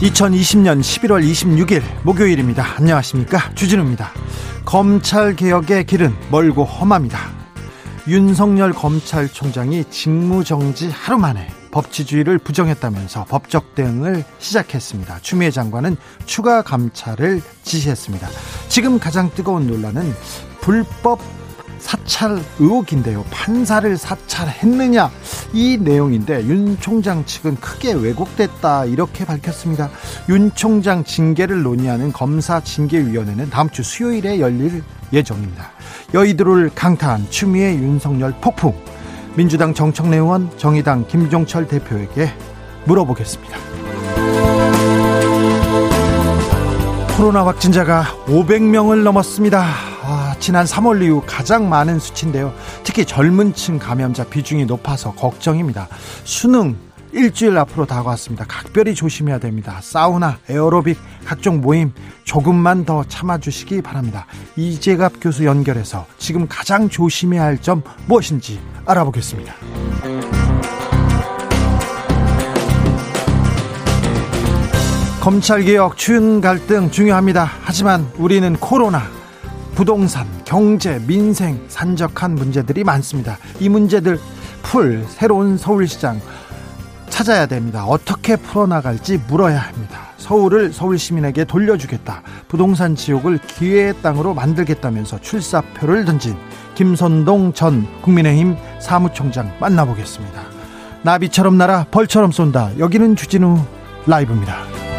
2020년 11월 26일 목요일입니다. 안녕하십니까. 주진우입니다. 검찰 개혁의 길은 멀고 험합니다. 윤석열 검찰총장이 직무정지 하루 만에 법치주의를 부정했다면서 법적 대응을 시작했습니다. 추미애 장관은 추가 감찰을 지시했습니다. 지금 가장 뜨거운 논란은 불법 사찰 의혹인데요. 판사를 사찰했느냐 이 내용인데 윤 총장 측은 크게 왜곡됐다 이렇게 밝혔습니다. 윤 총장 징계를 논의하는 검사 징계위원회는 다음 주 수요일에 열릴 예정입니다. 여의도를 강타한 추미애 윤석열 폭풍 민주당 정청래 의원 정의당 김종철 대표에게 물어보겠습니다. 코로나 확진자가 500명을 넘었습니다. 아, 지난 3월 이후 가장 많은 수치인데요. 특히 젊은 층 감염자 비중이 높아서 걱정입니다. 수능 일주일 앞으로 다가왔습니다. 각별히 조심해야 됩니다. 사우나, 에어로빅, 각종 모임 조금만 더 참아주시기 바랍니다. 이재갑 교수 연결해서 지금 가장 조심해야 할 점 무엇인지 알아보겠습니다. 검찰개혁, 추윤 갈등 중요합니다. 하지만 우리는 코로나, 부동산, 경제, 민생, 산적한 문제들이 많습니다. 이 문제들 풀 새로운 서울시장 찾아야 됩니다. 어떻게 풀어나갈지 물어야 합니다. 서울을 서울 시민에게 돌려주겠다. 부동산 지옥을 기회의 땅으로 만들겠다면서 출사표를 던진 김선동 전 국민의힘 사무총장 만나보겠습니다. 나비처럼 날아 벌처럼 쏜다. 여기는 주진우 라이브입니다.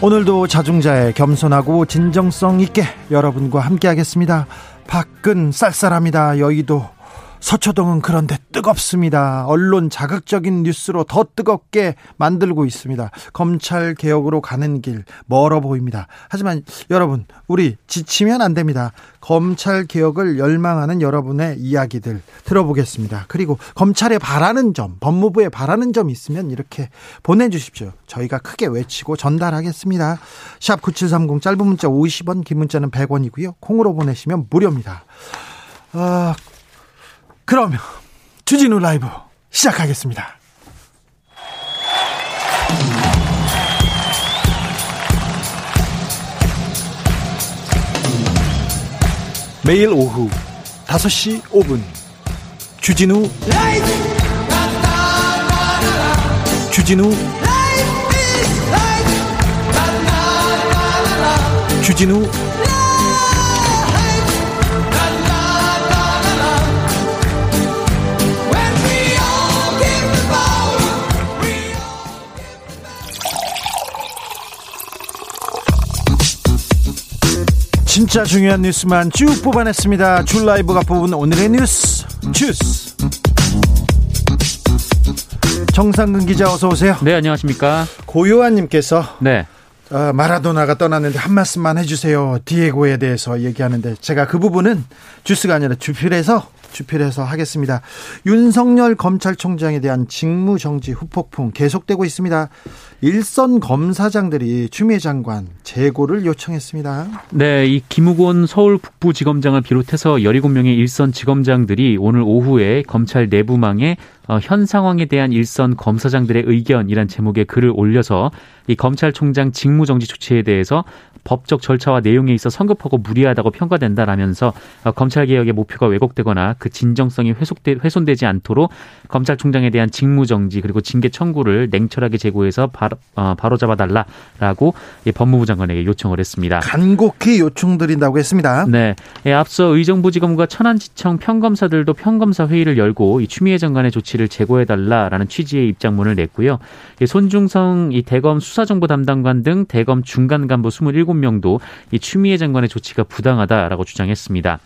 오늘도 자중자의 겸손하고 진정성 있게 여러분과 함께하겠습니다. 밖은 쌀쌀합니다. 여의도 서초동은 그런데 뜨겁습니다. 언론 자극적인 뉴스로 더 뜨겁게 만들고 있습니다. 검찰 개혁으로 가는 길 멀어 보입니다. 하지만 여러분, 우리 지치면 안 됩니다. 검찰 개혁을 열망하는 여러분의 이야기들 들어보겠습니다. 그리고 검찰에 바라는 점, 법무부에 바라는 점 있으면 이렇게 보내주십시오. 저희가 크게 외치고 전달하겠습니다. 샵 9730 짧은 문자 50원, 긴 문자는 100원이고요. 콩으로 보내시면 무료입니다. 아, 그러면 주진우 라이브 시작하겠습니다. 매일 오후 5시 5분 주진우 라이브 주진우 주진우 진짜 중요한 뉴스만 쭉 뽑아냈습니다. 줄 라이브가 뽑은 오늘의 뉴스 주스. 정상근 기자 어서 오세요. 네 안녕하십니까. 고요한님께서 네. 어, 마라도나가 떠났는데 한 말씀만 해주세요. 디에고에 대해서 얘기하는데 제가 그 부분은 주스가 아니라 주필에서 주필해서 하겠습니다. 윤석열 검찰총장에 대한 직무정지 후폭풍 계속되고 있습니다. 일선 검사장들이 추미애 장관 재고를 요청했습니다. 네, 이 김우곤 서울 북부지검장을 비롯해서 17명의 일선 지검장들이 오늘 오후에 검찰 내부망에 어, 현 상황에 대한 일선 검사장들의 의견이란 제목의 글을 올려서 이 검찰총장 직무정지 조치에 대해서 법적 절차와 내용에 있어 성급하고 무리하다고 평가된다라면서 어, 검찰 개혁의 목표가 왜곡되거나 그 진정성이 회속되, 훼손되지 않도록 검찰총장에 대한 직무 정지 그리고 징계 청구를 냉철하게 제고해서 바로, 어, 바로 잡아달라라고 법무부 장관에게 요청을 했습니다. 간곡히 요청드린다고 했습니다. 네, 예, 앞서 의정부지검과 천안지청 평검사들도 평검사 회의를 열고 이 추미애 장관의 조치를 제고해달라라는 취지의 입장문을 냈고요. 손중성 이 대검 수사정보 담당관 등 대검 중간 간부 27 명도 이 추미애 장관의 조치가 부당하다라고 주장했습니다.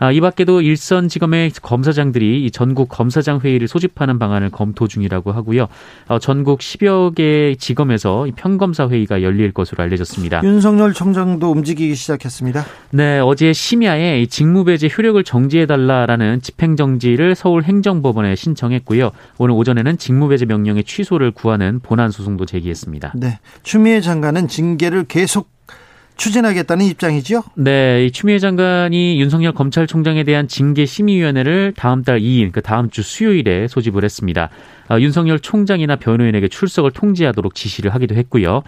아, 이 밖에도 일선 지검의 검사장들이 이 전국 검사장 회의를 소집하는 방안을 검토 중이라고 하고요. 어, 전국 10여 개 지검에서 평검사 회의가 열릴 것으로 알려졌습니다. 윤석열 총장도 움직이기 시작했습니다. 네, 어제 심야에 직무배제 효력을 정지해달라라는 집행정지를 서울행정법원에 신청했고요. 오늘 오전에는 직무배제 명령의 취소를 구하는 본안 소송도 제기했습니다. 네, 추미애 장관은 징계를 계속 추진하겠다는 입장이죠? 네, 추미애 장관이 윤석열 검찰총장에 대한 징계 심의위원회를 다음 달 2일, 그 다음 주 수요일에 소집을 했습니다. 아, 윤석열 총장이나 변호인에게 출석을 통지하도록 지시를 하기도 했고요.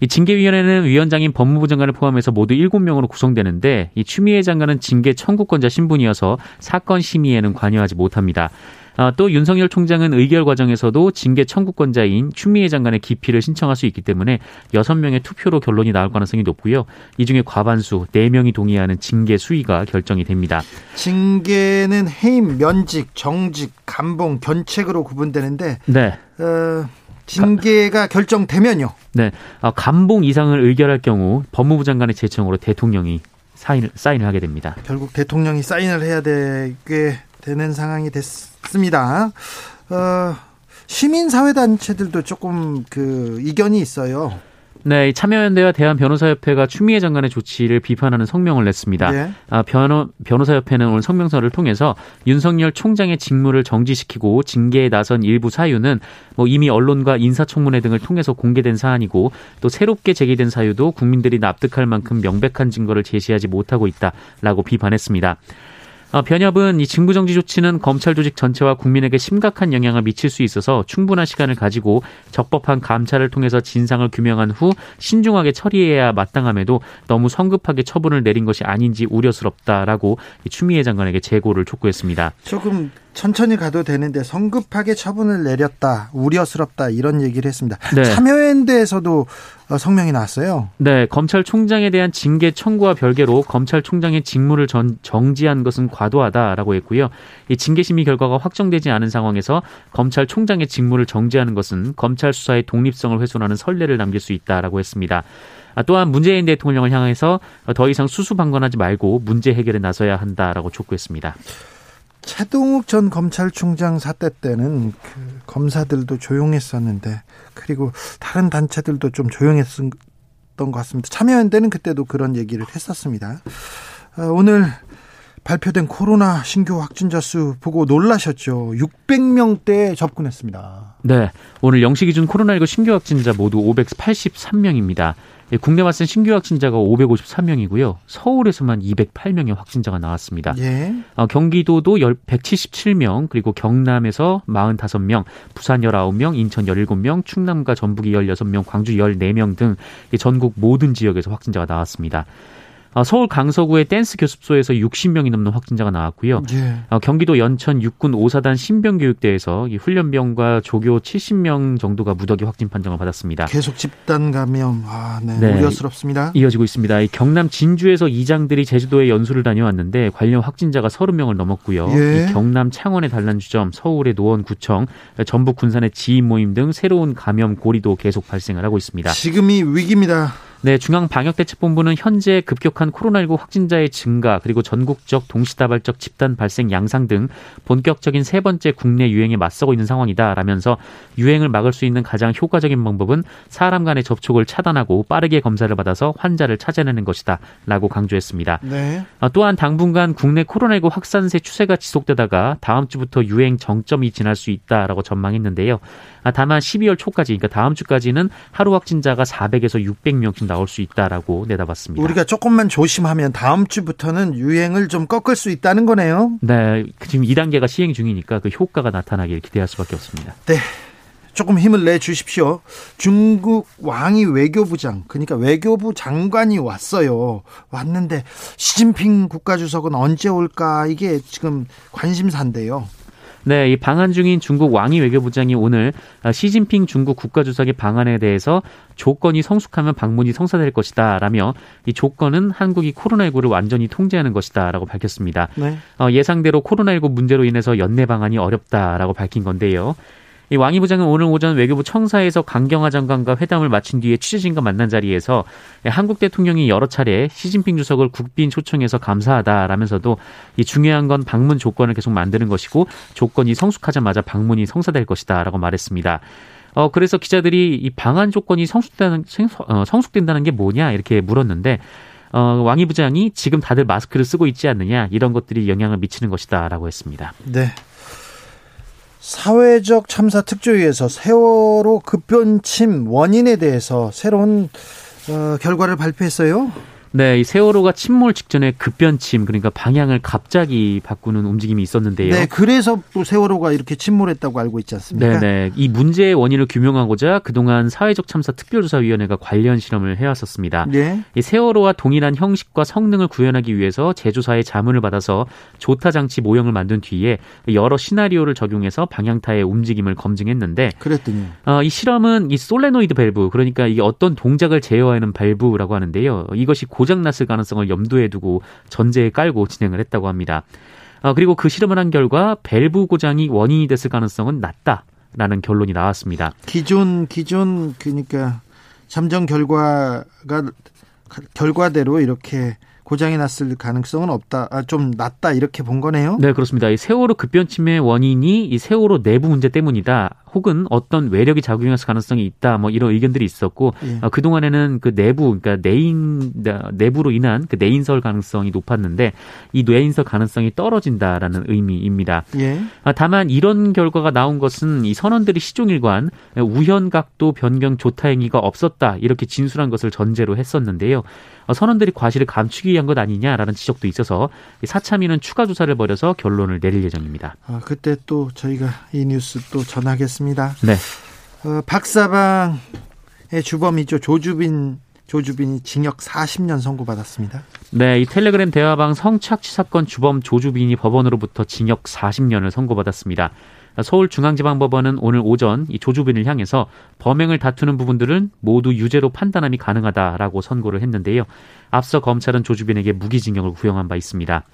이 징계위원회는 위원장인 법무부 장관을 포함해서 모두 7명으로 구성되는데 이 추미애 장관은 징계 청구권자 신분이어서 사건 심의에는 관여하지 못합니다. 아, 또 윤석열 총장은 의결 과정에서도 징계 청구권자인 추미애 장관의 기피를 신청할 수 있기 때문에 6명의 투표로 결론이 나올 가능성이 높고요. 이 중에 과반수 4명이 동의하는 징계 수위가 결정이 됩니다. 징계는 해임, 면직, 정직, 감봉, 견책으로 구분되는데 네. 어, 징계가 결정되면요. 네. 아, 감봉 이상을 의결할 경우 법무부 장관의 제청으로 대통령이 사인을, 사인을 하게 됩니다. 결국 대통령이 사인을 해야 되게 되는 상황이 됐 습니다. 어, 시민사회단체들도 조금 그 이견이 있어요. 네, 참여연대와 대한변호사협회가 추미애 장관의 조치를 비판하는 성명을 냈습니다. 네. 아, 변호, 변호사협회는 오늘 성명서를 통해서 윤석열 총장의 직무를 정지시키고 징계에 나선 일부 사유는 뭐 이미 언론과 인사청문회 등을 통해서 공개된 사안이고 또 새롭게 제기된 사유도 국민들이 납득할 만큼 명백한 증거를 제시하지 못하고 있다라고 비판했습니다. 어, 변협은 이 직무정지 조치는 검찰 조직 전체와 국민에게 심각한 영향을 미칠 수 있어서 충분한 시간을 가지고 적법한 감찰을 통해서 진상을 규명한 후 신중하게 처리해야 마땅함에도 너무 성급하게 처분을 내린 것이 아닌지 우려스럽다라고 추미애 장관에게 재고를 촉구했습니다. 조금 천천히 가도 되는데 성급하게 처분을 내렸다 우려스럽다 이런 얘기를 했습니다. 네. 참여연대에서도 어, 성명이 나왔어요. 네, 검찰총장에 대한 징계 청구와 별개로 검찰총장의 직무를 전, 정지한 것은 과도하다라고 했고요. 이 징계 심의 결과가 확정되지 않은 상황에서 검찰총장의 직무를 정지하는 것은 검찰 수사의 독립성을 훼손하는 선례를 남길 수 있다라고 했습니다. 아, 또한 문재인 대통령을 향해서 더 이상 수수방관하지 말고 문제 해결에 나서야 한다라고 촉구했습니다. 최동욱 전 검찰총장 사태 때는 그 검사들도 조용했었는데 그리고 다른 단체들도 좀 조용했던 것 같습니다. 참여연대는 그때도 그런 얘기를 했었습니다. 어, 오늘 발표된 코로나 신규 확진자 수 보고 놀라셨죠. 600명대에 접근했습니다. 네. 오늘 0시 기준 코로나19 신규 확진자 모두 583명입니다. 예, 국내 발생 신규 확진자가 553명이고요. 서울에서만 208명의 확진자가 나왔습니다. 예. 어, 경기도도 177명, 그리고 경남에서 45명, 부산 19명, 인천 17명, 충남과 전북이 16명, 광주 14명 등 전국 모든 지역에서 확진자가 나왔습니다. 어, 서울 강서구의 댄스 교습소에서 60명이 넘는 확진자가 나왔고요. 예. 어, 경기도 연천 육군 오사단 신병교육대에서 훈련병과 조교 70명 정도가 무더기 확진 판정을 받았습니다. 계속 집단 감염, 아, 네, 네. 우려스럽습니다. 이어지고 있습니다. 경남 진주에서 이장들이 제주도에 연수를 다녀왔는데 관련 확진자가 30명을 넘었고요. 예. 경남 창원의 단란주점, 서울의 노원구청, 전북 군산의 지인 모임 등 새로운 감염 고리도 계속 발생을 하고 있습니다. 지금이 위기입니다. 네, 중앙방역대책본부는 현재 급격한 코로나19 확진자의 증가 그리고 전국적 동시다발적 집단 발생 양상 등 본격적인 세 번째 국내 유행에 맞서고 있는 상황이다라면서 유행을 막을 수 있는 가장 효과적인 방법은 사람 간의 접촉을 차단하고 빠르게 검사를 받아서 환자를 찾아내는 것이다라고 강조했습니다. 네. 아, 또한 당분간 국내 코로나19 확산세 추세가 지속되다가 다음 주부터 유행 정점이 지날 수 있다라고 전망했는데요. 아, 다만 12월 초까지 그러니까 다음 주까지는 하루 확진자가 400에서 600명씩 나올 수 있다라고 내다봤습니다. 우리가 조금만 조심하면 다음 주부터는 유행을 좀 꺾을 수 있다는 거네요. 네, 지금 2단계가 시행 중이니까 그 효과가 나타나길 기대할 수밖에 없습니다. 네. 조금 힘을 내 주십시오. 중국 왕이 외교부장, 그러니까 외교부 장관이 왔어요. 왔는데 시진핑 국가주석은 언제 올까? 이게 지금 관심사인데요. 네, 이 방한 중인 중국 왕이 외교부장이 오늘 시진핑 중국 국가주석의 방안에 대해서 조건이 성숙하면 방문이 성사될 것이다 라며 이 조건은 한국이 코로나19를 완전히 통제하는 것이다 라고 밝혔습니다. 네. 어, 예상대로 코로나19 문제로 인해서 연내 방안이 어렵다라고 밝힌 건데요. 이 왕이 부장은 오늘 오전 외교부 청사에서 강경화 장관과 회담을 마친 뒤에 취재진과 만난 자리에서 한국 대통령이 여러 차례 시진핑 주석을 국빈 초청해서 감사하다라면서도 이 중요한 건 방문 조건을 계속 만드는 것이고 조건이 성숙하자마자 방문이 성사될 것이다라고 말했습니다. 어 그래서 기자들이 이 방한 조건이 성숙되는 어, 성숙된다는 게 뭐냐 이렇게 물었는데 어, 왕이 부장이 지금 다들 마스크를 쓰고 있지 않느냐 이런 것들이 영향을 미치는 것이다라고 했습니다. 네. 사회적 참사 특조위에서 세월호 급변침 원인에 대해서 새로운 어, 결과를 발표했어요. 네, 이 세월호가 침몰 직전에 급변침 그러니까 방향을 갑자기 바꾸는 움직임이 있었는데요. 네, 그래서 또 세월호가 이렇게 침몰했다고 알고 있지 않습니까? 네, 네. 이 문제의 원인을 규명하고자 그동안 사회적 참사 특별조사위원회가 관련 실험을 해왔었습니다. 네. 이 세월호와 동일한 형식과 성능을 구현하기 위해서 제조사의 자문을 받아서 조타 장치 모형을 만든 뒤에 여러 시나리오를 적용해서 방향타의 움직임을 검증했는데 그랬더니 어, 이 실험은 이 솔레노이드 밸브 그러니까 이게 어떤 동작을 제어하는 밸브라고 하는데요. 이것이 고장났을 가능성을 염두에 두고 전제에 깔고 진행을 했다고 합니다. 어, 그리고 그 실험을 한 결과 밸브 고장이 원인이 됐을 가능성은 낮다라는 결론이 나왔습니다. 기존 기존 그러니까 잠정 결과가 결과대로 이렇게 고장이 났을 가능성은 없다, 아, 좀 낮다 이렇게 본 거네요. 네, 그렇습니다. 이 세월호 급변침의 원인이 이 세월호 내부 문제 때문이다. 혹은 어떤 외력이 작용했을 가능성이 있다. 뭐 이런 의견들이 있었고 예. 어, 그 동안에는 그 내부, 그러니까 내인 내부로 인한 그 내인설 가능성이 높았는데 이 내인설 가능성이 떨어진다라는 의미입니다. 예. 아, 다만 이런 결과가 나온 것은 이 선원들이 시종일관 우현 각도 변경 조타 행위가 없었다 이렇게 진술한 것을 전제로 했었는데요. 어, 선원들이 과실을 감추기 위한 것 아니냐라는 지적도 있어서 사참위는 추가 조사를 벌여서 결론을 내릴 예정입니다. 아, 그때 또 저희가 이 뉴스 또 전하겠습니다. 네. 어, 박사방의 주범이죠 조주빈 조주빈이 징역 40년 선고받았습니다. 네, 이 텔레그램 대화방 성착취 사건 주범 조주빈이 법원으로부터 징역 40년을 선고받았습니다. 서울중앙지방법원은 오늘 오전 이 조주빈을 향해서 범행을 다투는 부분들은 모두 유죄로 판단함이 가능하다라고 선고를 했는데요. 앞서 검찰은 조주빈에게 무기징역을 구형한 바 있습니다.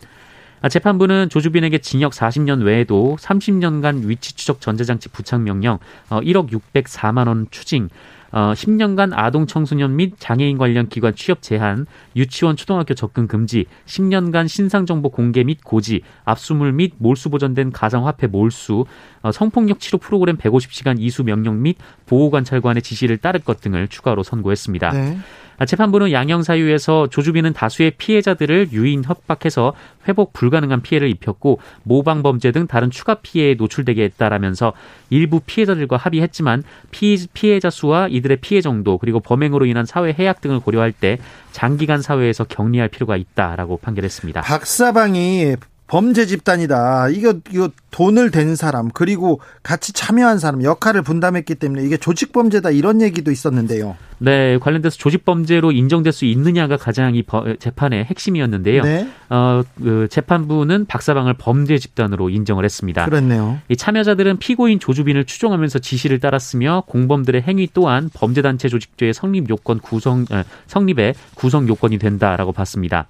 재판부는 조주빈에게 징역 40년 외에도 30년간 위치 추적 전자장치 부착 명령, 1억 어, 604만 원 추징, 어, 10년간 아동 청소년 및 장애인 관련 기관 취업 제한, 유치원 초등학교 접근 금지, 10년간 신상 정보 공개 및 고지, 압수물 및 몰수 보전된 가상화폐 몰수, 어, 성폭력 치료 프로그램 150시간 이수 명령 및 보호 관찰관의 지시를 따를 것 등을 추가로 선고했습니다. 네. 아, 재판부는 양형 사유에서 조주빈은 다수의 피해자들을 유인 협박해서 회복 불가능한 피해를 입혔고 모방 범죄 등 다른 추가 피해에 노출되게 했다라면서 일부 피해자들과 합의했지만 피, 피해자 수와 이들 의 피해 정도 그리고 범행으로 인한 사회 해악 등을 고려할 때 장기간 사회에서 격리할 필요가 있다라고 판결했습니다. 박사방이 범죄 집단이다. 이거 이거 돈을 댄 사람 그리고 같이 참여한 사람 역할을 분담했기 때문에 이게 조직 범죄다 이런 얘기도 있었는데요. 네, 관련돼서 조직 범죄로 인정될 수 있느냐가 가장 이 재판의 핵심이었는데요. 네. 어, 그 재판부는 박사방을 범죄 집단으로 인정을 했습니다. 그렇네요. 이 참여자들은 피고인 조주빈을 추종하면서 지시를 따랐으며 공범들의 행위 또한 범죄 단체 조직죄의 성립 요건 구성 성립의 구성 요건이 된다라고 봤습니다.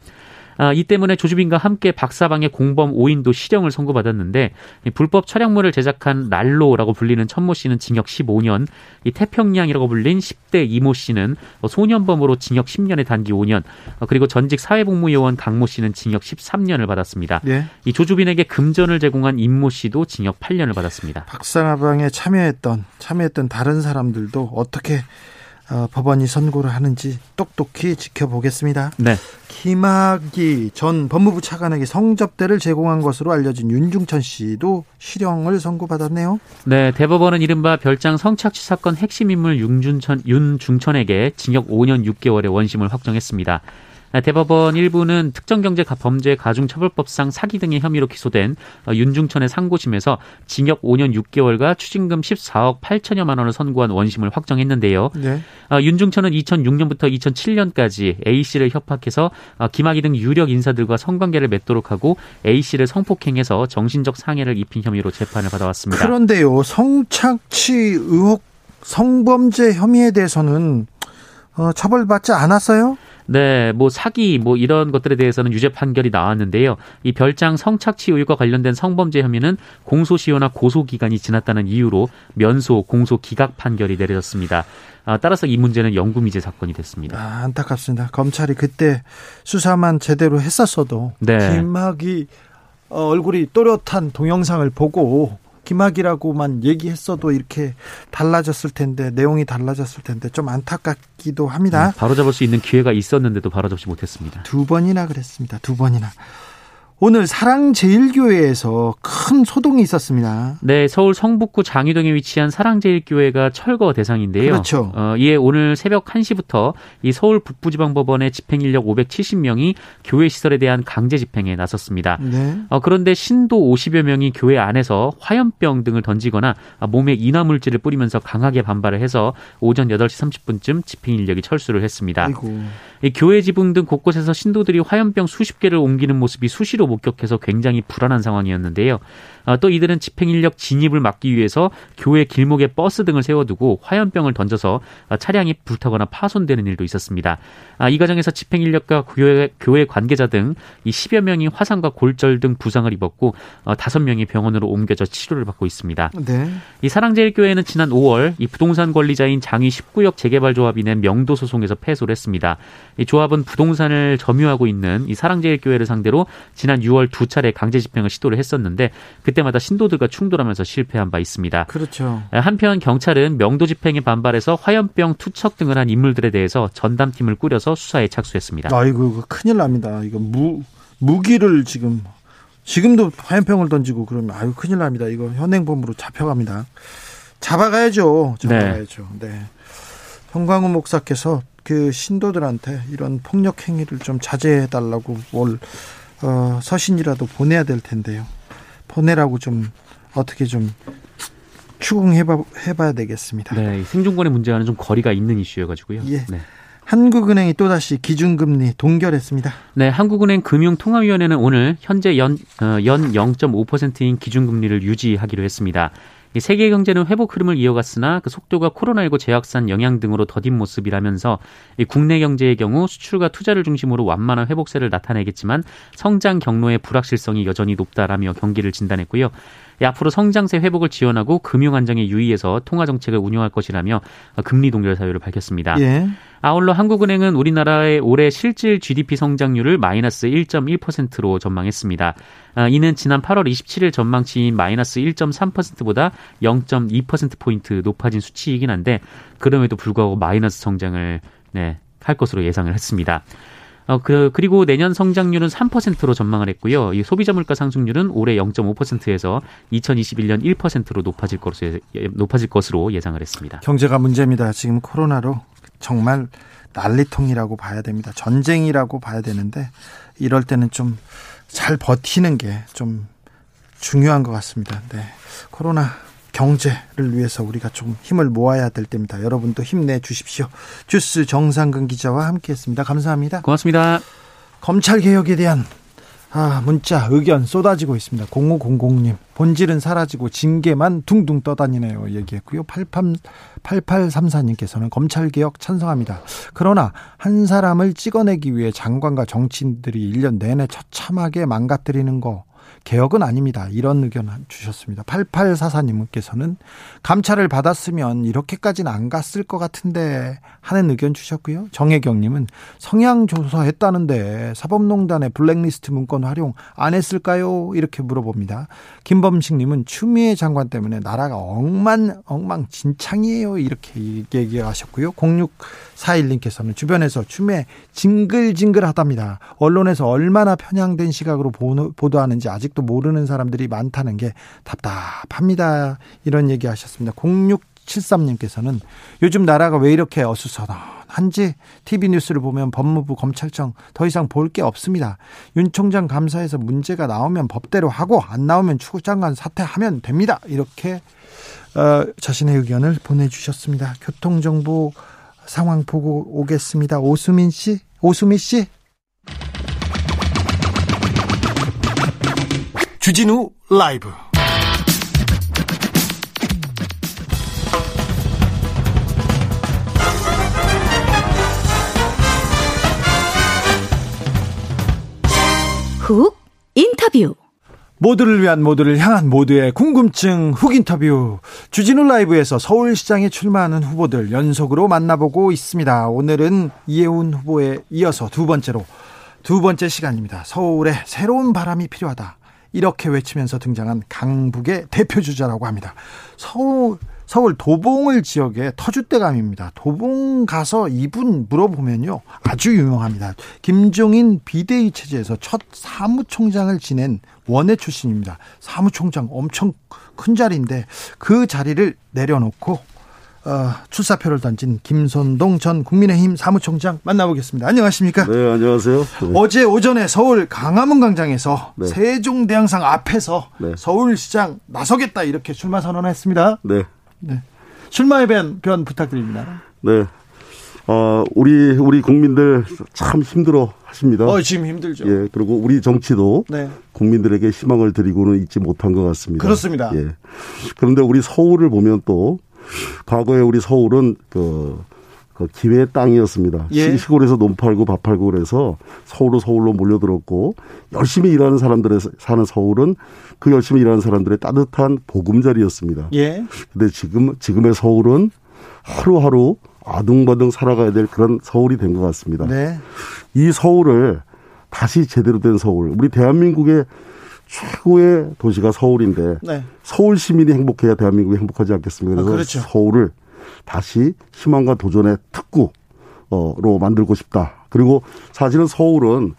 아, 이 때문에 조주빈과 함께 박사방의 공범 5인도 실형을 선고받았는데 불법 촬영물을 제작한 랄로라고 불리는 천모 씨는 징역 15년, 이 태평양이라고 불린 10대 이모 씨는 소년범으로 징역 10년에 단기 5년, 어, 그리고 전직 사회복무요원 강모 씨는 징역 13년을 받았습니다. 네. 이 조주빈에게 금전을 제공한 임모 씨도 징역 8년을 받았습니다. 박사방에 참여했던 참여했던 다른 사람들도 어떻게 어, 법원이 선고를 하는지 똑똑히 지켜보겠습니다. 네. 김학의 전 법무부 차관에게 성접대를 제공한 것으로 알려진 윤중천 씨도 실형을 선고받았네요. 네, 대법원은 이른바 별장 성착취 사건 핵심 인물 윤준천, 윤중천에게 징역 5년 6개월의 원심을 확정했습니다. 대법원 일부는 특정경제 범죄 가중처벌법상 사기 등의 혐의로 기소된 윤중천의 상고심에서 징역 5년 6개월과 추징금 14억 8천여만 원을 선고한 원심을 확정했는데요. 네. 윤중천은 2006년부터 2007년까지 A 씨를 협박해서 김학의 등 유력 인사들과 성관계를 맺도록 하고 A 씨를 성폭행해서 정신적 상해를 입힌 혐의로 재판을 받아왔습니다. 그런데요, 성착취 의혹 성범죄 혐의에 대해서는 어, 처벌받지 않았어요? 네, 뭐 사기 뭐 이런 것들에 대해서는 유죄 판결이 나왔는데요. 이 별장 성착취 의혹과 관련된 성범죄 혐의는 공소시효나 고소 기간이 지났다는 이유로 면소, 공소 기각 판결이 내려졌습니다. 아, 따라서 이 문제는 영구미제 사건이 됐습니다. 아, 안타깝습니다. 검찰이 그때 수사만 제대로 했었어도 네. 김학이 어, 얼굴이 또렷한 동영상을 보고 김학이라고만 얘기했어도 이렇게 달라졌을 텐데 내용이 달라졌을 텐데 좀 안타깝기도 합니다. 네, 바로 잡을 수 있는 기회가 있었는데도 바로 잡지 못했습니다. 두 번이나 그랬습니다. 두 번이나. 오늘 사랑제일교회에서 큰 소동이 있었습니다. 네, 서울 성북구 장유동에 위치한 사랑제일교회가 철거 대상인데요. 그렇죠. 어, 이에 오늘 새벽 1시부터 이 서울 북부지방법원의 집행인력 570명이 교회 시설에 대한 강제 집행에 나섰습니다. 네. 어, 그런데 신도 50여 명이 교회 안에서 화염병 등을 던지거나 몸에 인화물질을 뿌리면서 강하게 반발을 해서 오전 8시 30분쯤 집행인력이 철수를 했습니다. 아이고. 이 교회 지붕 등 곳곳에서 신도들이 화염병 수십 개를 옮기는 모습이 수시로 목격해서 굉장히 불안한 상황이었는데요. 아, 또 이들은 집행인력 진입을 막기 위해서 교회 길목에 버스 등을 세워두고 화염병을 던져서 차량이 불타거나 파손되는 일도 있었습니다. 아, 이 과정에서 집행인력과 교회, 교회 관계자 등 이 10여 명이 화상과 골절 등 부상을 입었고 어, 다섯 명이 병원으로 옮겨져 치료를 받고 있습니다. 네. 이 사랑제일교회는 지난 5월 이 부동산 관리자인 장위 19역 재개발 조합이 낸 명도 소송에서 패소를 했습니다. 이 조합은 부동산을 점유하고 있는 이 사랑제일교회를 상대로 지난 6월 두 차례 강제 집행을 시도를 했었는데 그 때마다 신도들과 충돌하면서 실패한 바 있습니다. 그렇죠. 한편 경찰은 명도 집행에 반발해서 화염병 투척 등을 한 인물들에 대해서 전담팀을 꾸려서 수사에 착수했습니다. 아이고 큰일 납니다. 이거 무 무기를 지금 지금도 화염병을 던지고 그러면 아유 큰일 납니다. 이거 현행범으로 잡혀갑니다. 잡아가야죠. 잡아가야죠. 네. 네. 형광우 목사께서 그 신도들한테 이런 폭력 행위를 좀 자제해 달라고 뭘 어, 서신이라도 보내야 될 텐데요. 보내라고 좀 어떻게 좀 추궁해봐 해봐야 되겠습니다. 네, 생존권의 문제와는 좀 거리가 있는 이슈여가지고요. 예. 네. 한국은행이 또다시 기준금리 동결했습니다. 네, 한국은행 금융통화위원회는 오늘 현재 연, 어, 연 0.5%인 기준금리를 유지하기로 했습니다. 세계 경제는 회복 흐름을 이어갔으나 그 속도가 코로나19 재확산 영향 등으로 더딘 모습이라면서 국내 경제의 경우 수출과 투자를 중심으로 완만한 회복세를 나타내겠지만 성장 경로의 불확실성이 여전히 높다라며 경기를 진단했고요. 앞으로 성장세 회복을 지원하고 금융 안정에 유의해서 통화 정책을 운영할 것이라며 금리 동결 사유를 밝혔습니다. 예. 아울러 한국은행은 우리나라의 올해 실질 GDP 성장률을 마이너스 1.1%로 전망했습니다. 아, 이는 지난 8월 27일 전망치인 마이너스 1.3%보다 0.2%포인트 높아진 수치이긴 한데 그럼에도 불구하고 마이너스 성장을 네, 할 것으로 예상을 했습니다. 어, 그, 그리고 내년 성장률은 3%로 전망을 했고요. 이 소비자 물가 상승률은 올해 0.5%에서 2021년 1%로 높아질 것으로, 높아질 것으로 예상을 했습니다. 경제가 문제입니다. 지금 코로나로 정말 난리통이라고 봐야 됩니다. 전쟁이라고 봐야 되는데 이럴 때는 좀 잘 버티는 게 좀 중요한 것 같습니다. 네. 코로나 경제를 위해서 우리가 좀 힘을 모아야 될 때입니다. 여러분도 힘내 주십시오. 주스 정상근 기자와 함께 했습니다. 감사합니다. 고맙습니다. 검찰 개혁에 대한 아, 문자 의견 쏟아지고 있습니다. 0500님 본질은 사라지고 징계만 둥둥 떠다니네요. 얘기했고요. 88, 8834님께서는 검찰개혁 찬성합니다. 그러나 한 사람을 찍어내기 위해 장관과 정치인들이 1년 내내 처참하게 망가뜨리는 거 개혁은 아닙니다. 이런 의견 주셨습니다. 8844님께서는 감찰을 받았으면 이렇게까지는 안 갔을 것 같은데 하는 의견 주셨고요. 정혜경님은 성향 조사 했다는데 사법농단의 블랙리스트 문건 활용 안 했을까요? 이렇게 물어봅니다. 김범식님은 추미애 장관 때문에 나라가 엉만 엉망진창이에요. 이렇게 얘기하셨고요. 0641님께서는 주변에서 추미애 징글징글하답니다. 언론에서 얼마나 편향된 시각으로 보도하는지 아직 아직도 모르는 사람들이 많다는 게 답답합니다. 이런 얘기 하셨습니다. 0673님께서는 요즘 나라가 왜 이렇게 어수선하 한지 TV 뉴스를 보면 법무부 검찰청 더 이상 볼 게 없습니다. 윤 총장 감사에서 문제가 나오면 법대로 하고 안 나오면 추 장관 사퇴하면 됩니다. 이렇게 어, 자신의 의견을 보내주셨습니다. 교통정보 상황 보고 오겠습니다. 오수민 씨, 오수미 씨. 주진우 라이브. 훅 인터뷰. 모두를 위한 모두를 향한 모두의 궁금증 훅 인터뷰 주진우 라이브에서 서울시장에 출마하는 후보들 연속으로 만나보고 있습니다. 오늘은 이혜훈 후보에 이어서 두 번째로 두 번째 시간입니다. 서울에 새로운 바람이 필요하다. 이렇게 외치면서 등장한 강북의 대표 주자라고 합니다. 서울 서울 도봉을 지역의 터줏대감입니다. 도봉 가서 이분 물어보면요. 아주 유명합니다. 김종인 비대위 체제에서 첫 사무총장을 지낸 원외 출신입니다. 사무총장 엄청 큰 자리인데 그 자리를 내려놓고 어, 출사표를 던진 김선동 전 국민의힘 사무총장 만나보겠습니다. 안녕하십니까? 네, 안녕하세요. 네. 어제 오전에 서울 강화문 광장에서 네. 세종대왕상 앞에서 네. 서울시장 나서겠다 이렇게 출마 선언했습니다. 네. 네. 출마의 변, 변 부탁드립니다. 네. 어, 우리, 우리 국민들 참 힘들어 하십니다. 어, 지금 힘들죠. 예, 그리고 우리 정치도 네. 국민들에게 희망을 드리고는 있지 못한 것 같습니다. 그렇습니다. 예. 그런데 우리 서울을 보면 또, 과거에 우리 서울은 그, 그 기회의 땅이었습니다. 예. 시골에서 논 팔고 밥 팔고 그래서 서울로 서울로 몰려들었고 열심히 일하는 사람들의 사는 서울은 그 열심히 일하는 사람들의 따뜻한 보금자리였습니다. 예. 근데 지금 지금의 서울은 하루하루 아둥바둥 살아가야 될 그런 서울이 된 것 같습니다. 네. 이 서울을 다시 제대로 된 서울, 우리 대한민국의 최고의 도시가 서울인데 네. 서울 시민이 행복해야 대한민국이 행복하지 않겠습니까? 그래서 아, 그렇죠. 서울을 다시 희망과 도전의 특구로 만들고 싶다. 그리고 사실은 서울은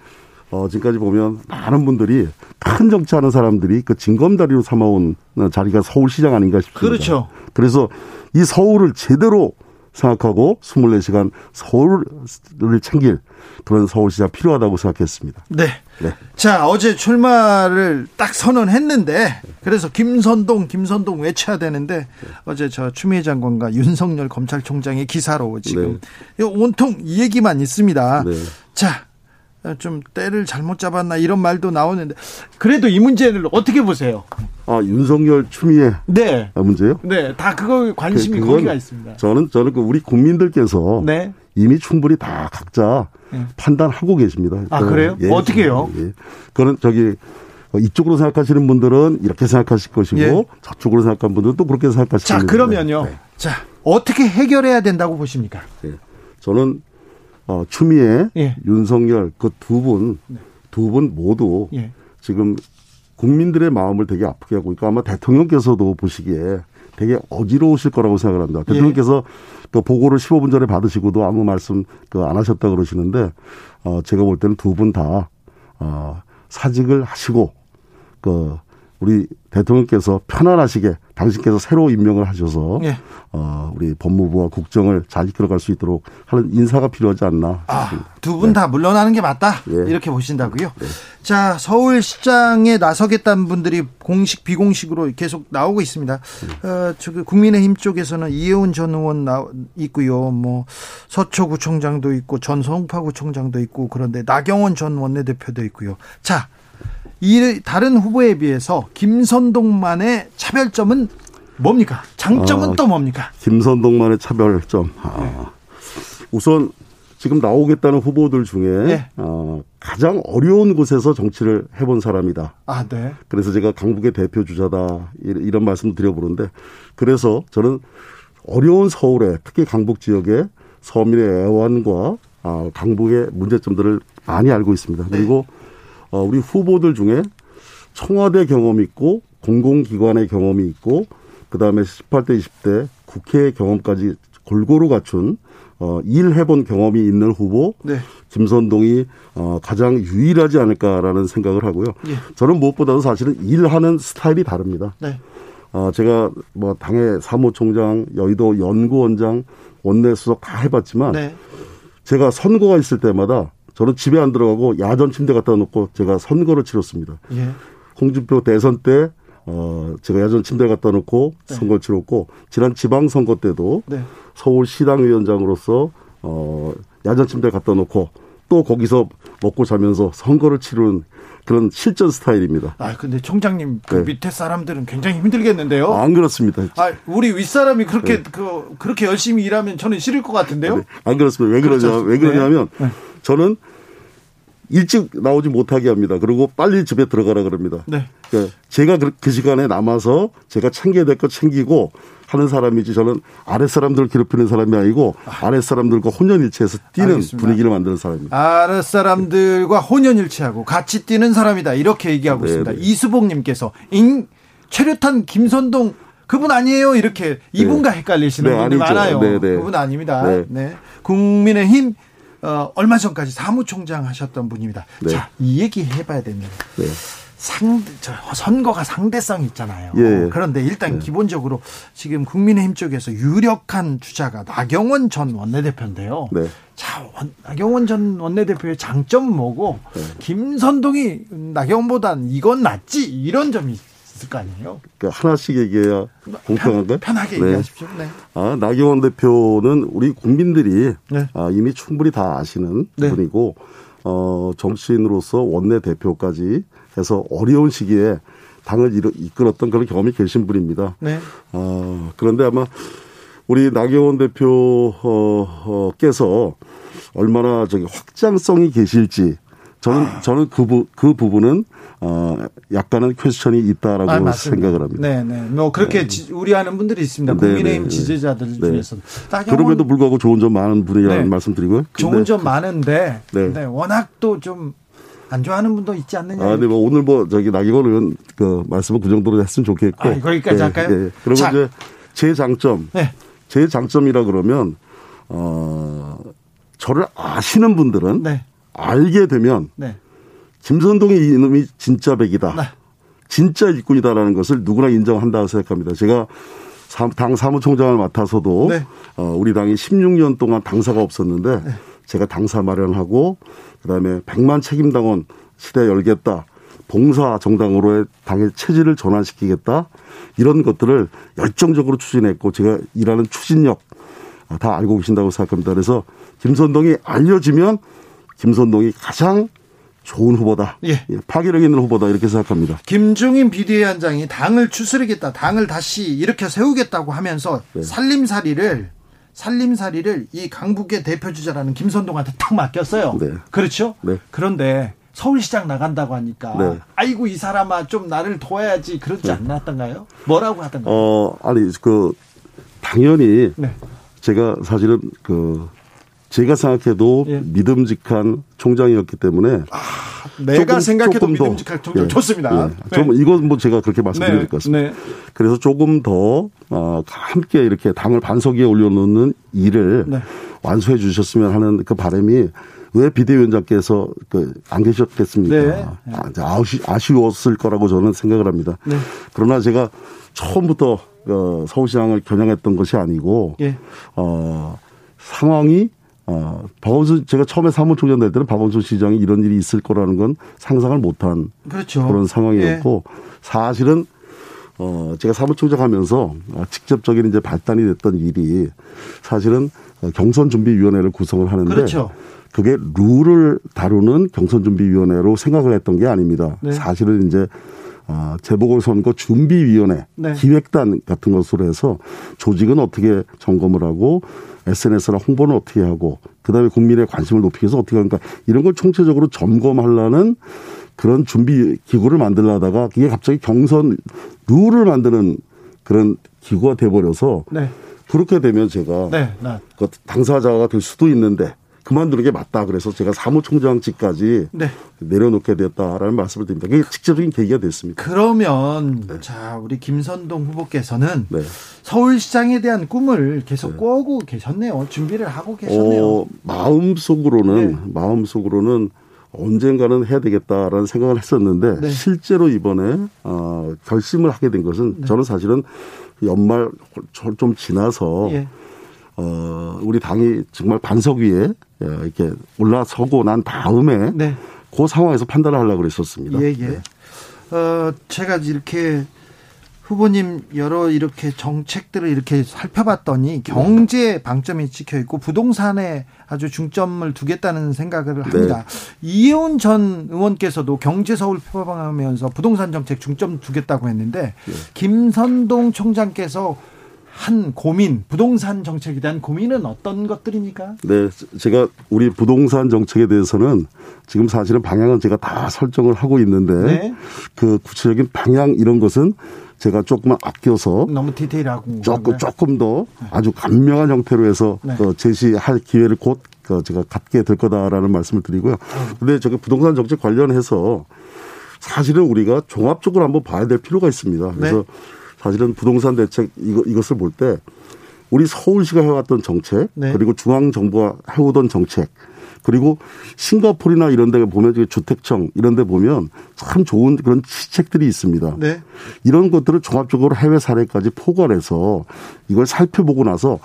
어, 지금까지 보면 많은 분들이 큰 정치하는 사람들이 그 징검다리로 삼아온 자리가 서울시장 아닌가 싶습니다. 그렇죠. 그래서 이 서울을 제대로 생각하고 24시간 서울을 챙길 그런 서울시장 필요하다고 생각했습니다. 네. 네. 자, 어제 출마를 딱 선언했는데 그래서 김선동, 김선동 외쳐야 되는데 네. 어제 저 추미애 장관과 윤석열 검찰총장의 기사로 지금 네. 온통 이 얘기만 있습니다. 네. 자, 좀 때를 잘못 잡았나 이런 말도 나오는데 그래도 이 문제를 어떻게 보세요? 아 윤석열 추미애 네 아, 문제요? 네, 다 그거 관심이 그, 거기가 있습니다. 저는 저는 그 우리 국민들께서 네. 이미 충분히 다 각자 네. 판단하고 계십니다. 아 그래요? 예, 어떻게요? 예. 그거는 저기 이쪽으로 생각하시는 분들은 이렇게 생각하실 것이고 예. 저쪽으로 생각하는 분들은 또 그렇게 생각하실 자 그러면요. 네. 자 어떻게 해결해야 된다고 보십니까? 예. 저는 어, 추미애, 예. 윤석열 그 두 분, 두 분 모두 예. 지금 국민들의 마음을 되게 아프게 하고 있고 아마 대통령께서도 보시기에 되게 어지러우실 거라고 생각을 합니다. 예. 대통령께서 그 보고를 15분 전에 받으시고도 아무 말씀 그 안 하셨다 그러시는데 어 제가 볼 때는 두 분 다 어 사직을 하시고 그 우리 대통령께서 편안하시게 당신께서 새로 임명을 하셔서 예. 어, 우리 법무부와 국정을 잘 이끌어갈 수 있도록 하는 인사가 필요하지 않나. 아, 두 분다 네. 물러나는 게 맞다. 예. 이렇게 보신다고요. 네. 자, 서울시장에 나서겠다는 분들이 공식 비공식으로 계속 나오고 있습니다. 음. 어, 국민의힘 쪽에서는 이혜훈 전 의원 나 있고요. 뭐 서초구청장도 있고 전성파구청장도 있고 그런데 나경원 전 원내대표도 있고요. 자, 이 다른 후보에 비해서 김선동만의 차별점은 뭡니까? 장점은 아, 또 뭡니까? 김선동만의 차별점. 아, 네. 우선 지금 나오겠다는 후보들 중에 네. 어, 가장 어려운 곳에서 정치를 해본 사람이다. 아, 네. 그래서 제가 강북의 대표 주자다 이런 말씀 드려보는데 그래서 저는 어려운 서울에 특히 강북 지역의 서민의 애환과 아, 강북의 문제점들을 많이 알고 있습니다. 네. 그리고 어, 우리 후보들 중에 청와대 경험이 있고 공공기관의 경험이 있고 그다음에 18대 20대 국회 경험까지 골고루 갖춘 어, 일해본 경험이 있는 후보 네. 김선동이 어, 가장 유일하지 않을까라는 생각을 하고요. 예. 저는 무엇보다도 사실은 일하는 스타일이 다릅니다. 네. 어, 제가 뭐 당의 사무총장, 여의도 연구원장, 원내 수석 다 해봤지만 네. 제가 선거가 있을 때마다 저는 집에 안 들어가고 야전 침대 갖다 놓고 제가 선거를 치렀습니다. 예. 홍준표 대선 때 어, 제가 야전 침대 갖다 놓고 네. 선거를 치렀고 지난 지방선거 때도 네. 서울 시당위원장으로서 어, 야전 침대 갖다 놓고 또 거기서 먹고 자면서 선거를 치르는 그런 실전 스타일입니다. 아, 근데 총장님 그 네. 밑에 사람들은 굉장히 힘들겠는데요. 안 그렇습니다. 아, 우리 윗 사람이 그렇게 네. 그 그렇게 열심히 일하면 저는 싫을 것 같은데요. 네. 안 그렇습니다. 왜 그러냐? 왜 그러냐면 네. 저는 일찍 나오지 못하게 합니다. 그리고 빨리 집에 들어가라 그럽니다. 네. 그러니까 제가 그, 그 시간에 남아서 제가 챙겨야 될 거 챙기고 하는 사람이지 저는 아랫 사람들을 괴롭히는 사람이 아니고 아랫 사람들과 혼연일체해서 뛰는 알겠습니다. 분위기를 만드는 사람입니다. 아랫 사람들과 혼연일체하고 같이 뛰는 사람이다 이렇게 얘기하고 네 있습니다. 네. 이수봉님께서 인 최루탄 김선동 그분 아니에요 이렇게 이분과 네. 헷갈리시는 네, 분들 많아요. 네, 네. 그분 아닙니다. 네. 국민의힘 어, 얼마 전까지 사무총장 하셨던 분입니다. 자, 이 얘기 해봐야 됩니다. 상, 저, 선거가 상대성 있잖아요. 예. 그런데 일단 예. 기본적으로 지금 국민의힘 쪽에서 유력한 주자가 나경원 전 원내대표인데요. 네. 자, 원, 나경원 전 원내대표의 장점은 뭐고, 네. 김선동이 나경원보단 이건 낫지, 이런 점이 있을 거 아니에요? 그러니까 하나씩 얘기해야 공평한가요? 편, 하게 네. 얘기하십시오. 네. 아, 나경원 대표는 우리 국민들이 네. 아, 이미 충분히 다 아시는 네. 분이고, 어, 정치인으로서 원내 대표까지 해서 어려운 시기에 당을 이끌었던 그런 경험이 계신 분입니다. 네. 어, 그런데 아마 우리 나경원 대표께서 어, 얼마나 저기 확장성이 계실지 저는 아. 저는 그, 부, 그 부분은 어 약간은 퀘스천이 있다라고 아, 생각을 합니다. 네, 네. 뭐 그렇게 네. 우려하는 분들이 있습니다. 네, 국민의힘 네, 네, 지지자들 네. 중에서. 그럼에도 불구하고 좋은 점 많은 분이라는 네. 말씀드리고요. 좋은 점 많은데 네. 워낙 또 좀 안 좋아하는 분도 있지 않느냐. 아, 네, 뭐 오늘 뭐 저기 나기원 의원 그 말씀은 그 정도로 했으면 좋겠고. 아, 거기까지 예, 할까요? 예. 그리고 자. 이제 제 장점, 네. 제 장점이라 그러면 어 저를 아시는 분들은 네. 알게 되면 네. 김선동이 이놈이 진짜 백이다. 네. 진짜 일꾼이다라는 것을 누구나 인정한다고 생각합니다. 제가 당 사무총장을 맡아서도 네. 어, 우리 당이 16년 동안 당사가 없었는데 네. 제가 당사 마련하고 그다음에 백만 책임당원 시대 열겠다. 봉사 정당으로의 당의 체질을 전환시키겠다. 이런 것들을 열정적으로 추진했고 제가 일하는 추진력 다 알고 계신다고 생각합니다. 그래서 김선동이 알려지면 김선동이 가장 좋은 후보다. 예. 예. 파괴력 있는 후보다 이렇게 생각합니다. 김종인 비대위원장이 당을 추스르겠다, 당을 다시 이렇게 세우겠다고 하면서 네. 살림살이를 살림살이를 이 강북의 대표 주자라는 김선동한테 탁 맡겼어요. 네. 그렇죠? 네. 그런데 서울시장 나간다고 하니까 네. 아이고 이 사람아 좀 나를 도와야지 그러지 네. 않았던가요? 뭐라고 하던가요? 어 아니 그 당연히 네. 제가 사실은 그 제가 생각해도 예. 믿음직한 총장이었기 때문에 아, 내가 조금, 생각해도 조금 믿음직한 총장 예. 좋습니다. 예. 좀 네. 이건 뭐 제가 그렇게 말씀드릴 네. 것 같습니다. 네. 그래서 조금 더 어, 함께 이렇게 당을 반석 위에 올려놓는 일을 네. 완수해 주셨으면 하는 그 바람이 왜 비대위원장께서 그 안 계셨겠습니까? 네. 아, 아쉬, 아쉬웠을 거라고 저는 생각을 합니다. 네. 그러나 제가 처음부터 어, 서울시장을 겨냥했던 것이 아니고 예. 어, 상황이 어, 박원순 제가 처음에 사무총장 될 때는 박원순 시장이 이런 일이 있을 거라는 건 상상을 못한 그렇죠. 그런 상황이었고 예. 사실은 어, 제가 사무총장 하면서 직접적인 이제 발단이 됐던 일이 사실은 경선준비위원회를 구성을 하는데 그렇죠. 그게 룰을 다루는 경선준비위원회로 생각을 했던 게 아닙니다. 네. 사실은 이제 아, 재보궐선거 준비위원회 네. 기획단 같은 것으로 해서 조직은 어떻게 점검을 하고 SNS나 홍보는 어떻게 하고 그다음에 국민의 관심을 높이기 위해서 어떻게 하는가 이런 걸 총체적으로 점검하려는 그런 준비 기구를 만들려다가 그게 갑자기 경선 룰을 만드는 그런 기구가 돼버려서 네. 그렇게 되면 제가 네, 네. 그 당사자가 될 수도 있는데 그만두는 게 맞다. 그래서 제가 사무총장직까지 네. 내려놓게 되었다라는 말씀을 드립니다. 그게 직접적인 계기가 됐습니다. 그러면 네. 자 우리 김선동 후보께서는 네. 서울시장에 대한 꿈을 계속 네. 꾸고 계셨네요. 준비를 하고 계셨네요. 어, 마음 속으로는 네. 마음 속으로는 언젠가는 해야 되겠다라는 생각을 했었는데 네. 실제로 이번에 어, 결심을 하게 된 것은 네. 저는 사실은 연말 좀 지나서 예. 어, 우리 당이 정말 반석 위에 예, 이렇게 올라서고 난 다음에 네. 그 상황에서 판단을 하려고 그랬었습니다. 예, 예. 네. 어, 제가 이렇게 후보님 여러 이렇게 정책들을 이렇게 살펴봤더니 경제 방점이 찍혀 있고 부동산에 아주 중점을 두겠다는 생각을 네. 합니다. 네. 이혜원 전 의원께서도 경제 서울 표방하면서 부동산 정책 중점 두겠다고 했는데 네. 김선동 총장께서 한 고민, 부동산 정책에 대한 고민은 어떤 것들입니까? 네, 제가 우리 부동산 정책에 대해서는 지금 사실은 방향은 제가 다 설정을 하고 있는데 네. 그 구체적인 방향 이런 것은 제가 조금만 아껴서 너무 디테일하고 조금 조금 더 네. 아주 간명한 형태로 해서 네. 그 제시할 기회를 곧그 제가 갖게 될 거다라는 말씀을 드리고요. 음. 근데 저기 부동산 정책 관련해서 사실은 우리가 종합적으로 한번 봐야 될 필요가 있습니다. 그래서 네. 사실은 부동산 대책 이거 이것을 볼 때 우리 서울시가 해왔던 정책 네. 그리고 중앙 정부가 해오던 정책 그리고 싱가포르나 이런 데 보면 주택청 이런 데 보면 참 좋은 그런 시책들이 있습니다. 네. 이런 것들을 종합적으로 해외 사례까지 포괄해서 이걸 살펴보고 나서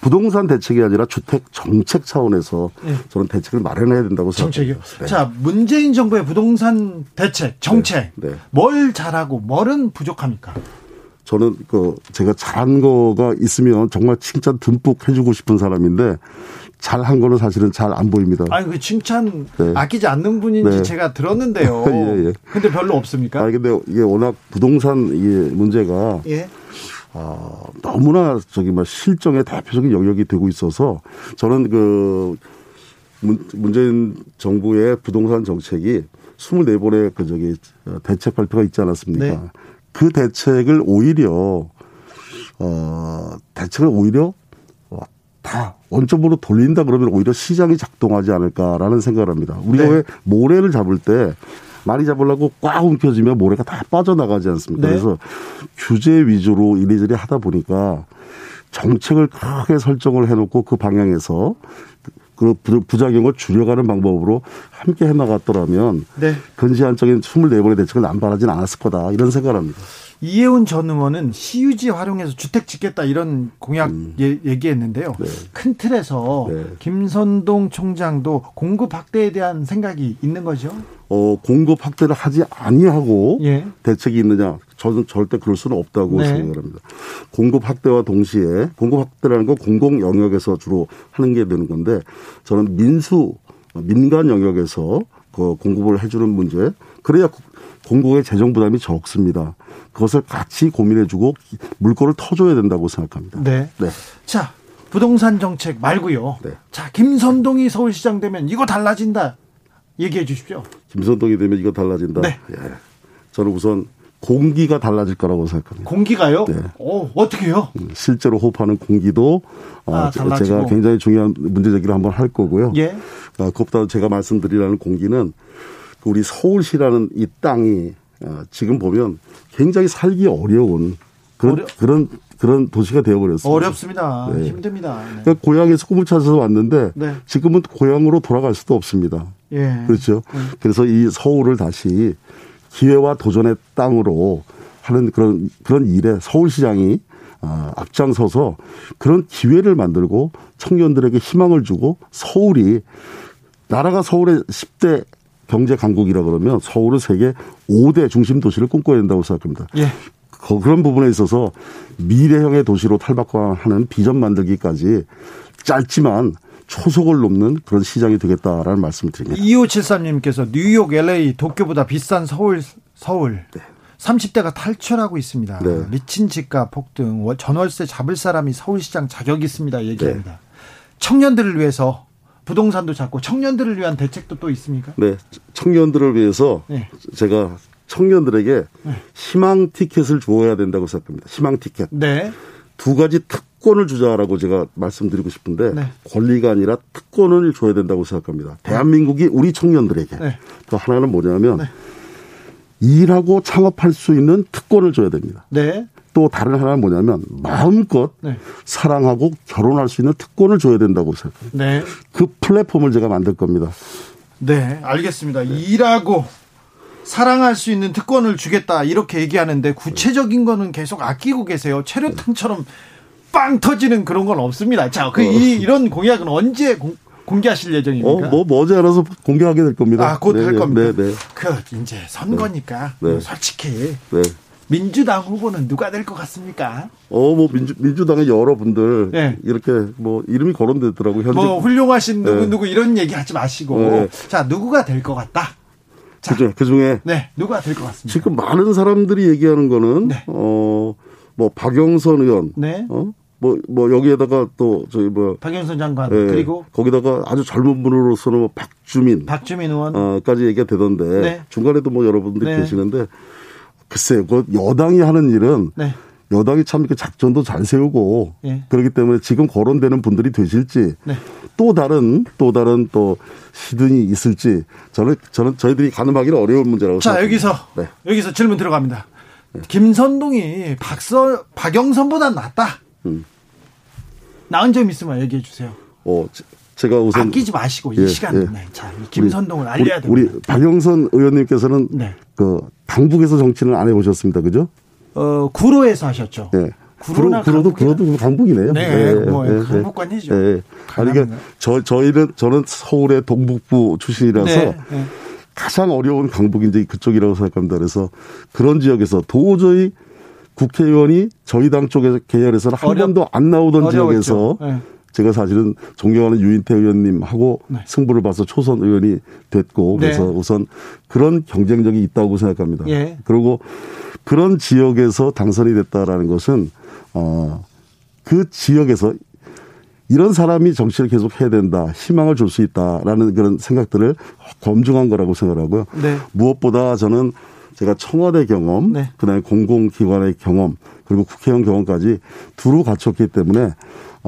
부동산 대책이 아니라 주택 정책 차원에서 네. 저는 대책을 마련해야 된다고 생각합니다. 정책이요? 네. 자, 문재인 정부의 부동산 대책, 정책 네. 네. 뭘 잘하고 뭘은 부족합니까? 저는 그 제가 잘한 거가 있으면 정말 칭찬 듬뿍 해주고 싶은 사람인데 잘한 거는 사실은 잘 안 보입니다. 아니 그 칭찬 네. 아끼지 않는 분인지 네. 제가 들었는데요. 예, 예. 근데 별로 없습니까? 아니 근데 이게 워낙 부동산 이게 문제가 예. 아, 너무나 저기 막 실정의 대표적인 영역이 되고 있어서 저는 그 문재인 정부의 부동산 정책이 24번의 그 저기 대책 발표가 있지 않았습니까? 네. 그 대책을 오히려 어 대책을 오히려 다 원점으로 돌린다 그러면 오히려 시장이 작동하지 않을까라는 생각을 합니다. 우리가 네. 왜 모래를 잡을 때 많이 잡으려고 꽉 움켜쥐면 모래가 다 빠져나가지 않습니까? 네. 그래서 규제 위주로 이리저리 하다 보니까 정책을 크게 설정을 해놓고 그 방향에서 그 부작용을 줄여가는 방법으로 함께 해나갔더라면 네. 근시안적인 24번의 대책을 남발하진 않았을 거다 이런 생각을 합니다. 이혜훈 전 의원은 시유지 활용해서 주택 짓겠다 이런 공약 음. 예, 얘기했는데요. 네. 큰 틀에서 네. 김선동 총장도 공급 확대에 대한 생각이 있는 거죠? 어, 공급 확대를 하지 아니하고 예. 대책이 있느냐? 저는 절대 그럴 수는 없다고 네. 생각합니다. 공급 확대와 동시에 공급 확대라는 건 공공 영역에서 주로 하는 게 되는 건데 저는 민수 민간 영역에서 그 공급을 해주는 문제 그래야 공공의 재정 부담이 적습니다. 그것을 같이 고민해주고 물꼬를 터줘야 된다고 생각합니다. 네. 네. 자 부동산 정책 말고요. 네. 자 김선동이 서울시장 되면 이거 달라진다. 얘기해 주십시오. 김선동이 되면 이거 달라진다. 네. 예. 저는 우선 공기가 달라질 거라고 생각합니다. 공기가요? 네. 어, 어떻게요? 음, 실제로 호흡하는 공기도 어, 아, 제가 굉장히 중요한 문제 제기를 한번 할 거고요. 예. 어, 그것보다 제가 말씀드리라는 공기는 우리 서울시라는 이 땅이 어, 지금 보면 굉장히 살기 어려운 그런 어려... 그런 그런 도시가 되어버렸습니다. 어렵습니다. 네. 힘듭니다. 네. 그러니까 고향에서 꿈을 찾아서 왔는데 네. 지금은 고향으로 돌아갈 수도 없습니다. 예. 그렇죠. 네. 그래서 이 서울을 다시 기회와 도전의 땅으로 하는 그런 그런 일에 서울시장이 어, 앞장서서 그런 기회를 만들고 청년들에게 희망을 주고 서울이 나라가 서울의 10대 경제 강국이라 그러면 서울은 세계 5대 중심 도시를 꿈꿔야 된다고 생각합니다. 예. 그런 부분에 있어서 미래형의 도시로 탈바꿈하는 비전 만들기까지 짧지만 초속을 넘는 그런 시장이 되겠다라는 말씀을 드립니다. 2573님께서 뉴욕, LA, 도쿄보다 비싼 서울, 서울. 네. 30대가 탈출하고 있습니다. 네. 미친 집값 폭등, 전월세 잡을 사람이 서울시장 자격 있습니다. 얘기합니다. 네. 청년들을 위해서 부동산도 잡고 청년들을 위한 대책도 또 있습니까? 네, 청년들을 위해서 네. 제가 청년들에게 네. 희망 티켓을 주어야 된다고 생각합니다. 희망 티켓. 네. 두 가지 특권을 주자라고 제가 말씀드리고 싶은데 네. 권리가 아니라 특권을 줘야 된다고 생각합니다. 대한민국이 우리 청년들에게 네. 또 하나는 뭐냐면 네. 일하고 창업할 수 있는 특권을 줘야 됩니다. 네. 또 다른 하나는 뭐냐면 마음껏 네. 사랑하고 결혼할 수 있는 특권을 줘야 된다고 생각합니다. 네. 그 플랫폼을 제가 만들 겁니다. 네, 알겠습니다. 네. 일하고 사랑할 수 있는 특권을 주겠다 이렇게 얘기하는데 구체적인 거는 계속 아끼고 계세요. 체류탄처럼 빵 터지는 그런 건 없습니다. 자, 그 어. 이, 이런 공약은 언제 공, 공개하실 예정입니까? 어, 뭐 머지않아서 공개하게 될 겁니다. 아, 곧할 네, 겁니다. 네, 네. 그 이제 선거니까 네. 뭐 솔직히 네. 민주당 후보는 누가 될 것 같습니까? 어, 뭐 민주 민주당의 여러분들 네. 이렇게 뭐 이름이 거론되더라고요. 현재 뭐 훌륭하신 누구 네. 누구 이런 얘기 하지 마시고 네. 자 누구가 될 것 같다. 자, 그죠. 그 중에 네 누가 될 것 같습니다. 지금 많은 사람들이 얘기하는 거는 네. 어뭐 박영선 의원, 네. 어. 뭐, 뭐, 여기에다가 또, 저희 뭐. 박영선 장관. 예, 그리고. 거기다가 아주 젊은 분으로서는 뭐 박주민. 박주민 의원. 어, 까지 얘기가 되던데. 네. 중간에도 뭐 여러분들이 네. 계시는데. 글쎄요, 그 여당이 하는 일은 네. 여당이 참 이렇게 작전도 잘 세우고 예. 그렇기 때문에 지금 거론되는 분들이 되실지 네. 또 다른 또 다른 또 시든이 있을지 저는 저는 저희들이 가늠하기는 어려운 문제라고 자 생각합니다. 여기서 네. 여기서 질문 들어갑니다. 네. 김선동이 박서 박영선보다 낫다. 음. 나은 점 있으면 얘기해 주세요. 어 제가 우선 아끼지 마시고 이 예, 시간 예. 자 김선동을 우리, 알려야 됩니다. 우리 박영선 의원님께서는 네. 그 당북에서 정치는 안 해보셨습니다, 그죠? 어 구로에서 하셨죠. 네. 구로, 구로 도 구로도 강북이네요. 네, 네 뭐 네, 강북관이죠. 네. 아니 그러니까 저 저희는 저는 서울의 동북부 출신이라서 네, 네. 가장 어려운 강북이 이제 그쪽이라고 생각합니다. 그래서 그런 지역에서 도저히 국회의원이 저희 당 쪽에서 계열에서는 한 어려, 번도 안 나오던 어려웠죠. 지역에서 네. 제가 사실은 존경하는 유인태 의원님하고 네. 승부를 봐서 초선 의원이 됐고 네. 그래서 네. 우선 그런 경쟁력이 있다고 생각합니다. 예. 그리고 그런 지역에서 당선이 됐다라는 것은 어그 지역에서 이런 사람이 정치를 계속 해야 된다, 희망을 줄 수 있다라는 그런 생각들을 검증한 거라고 생각하고요. 네. 무엇보다 저는 제가 청와대 경험, 네. 그다음에 공공기관의 경험, 그리고 국회의원 경험까지 두루 갖췄기 때문에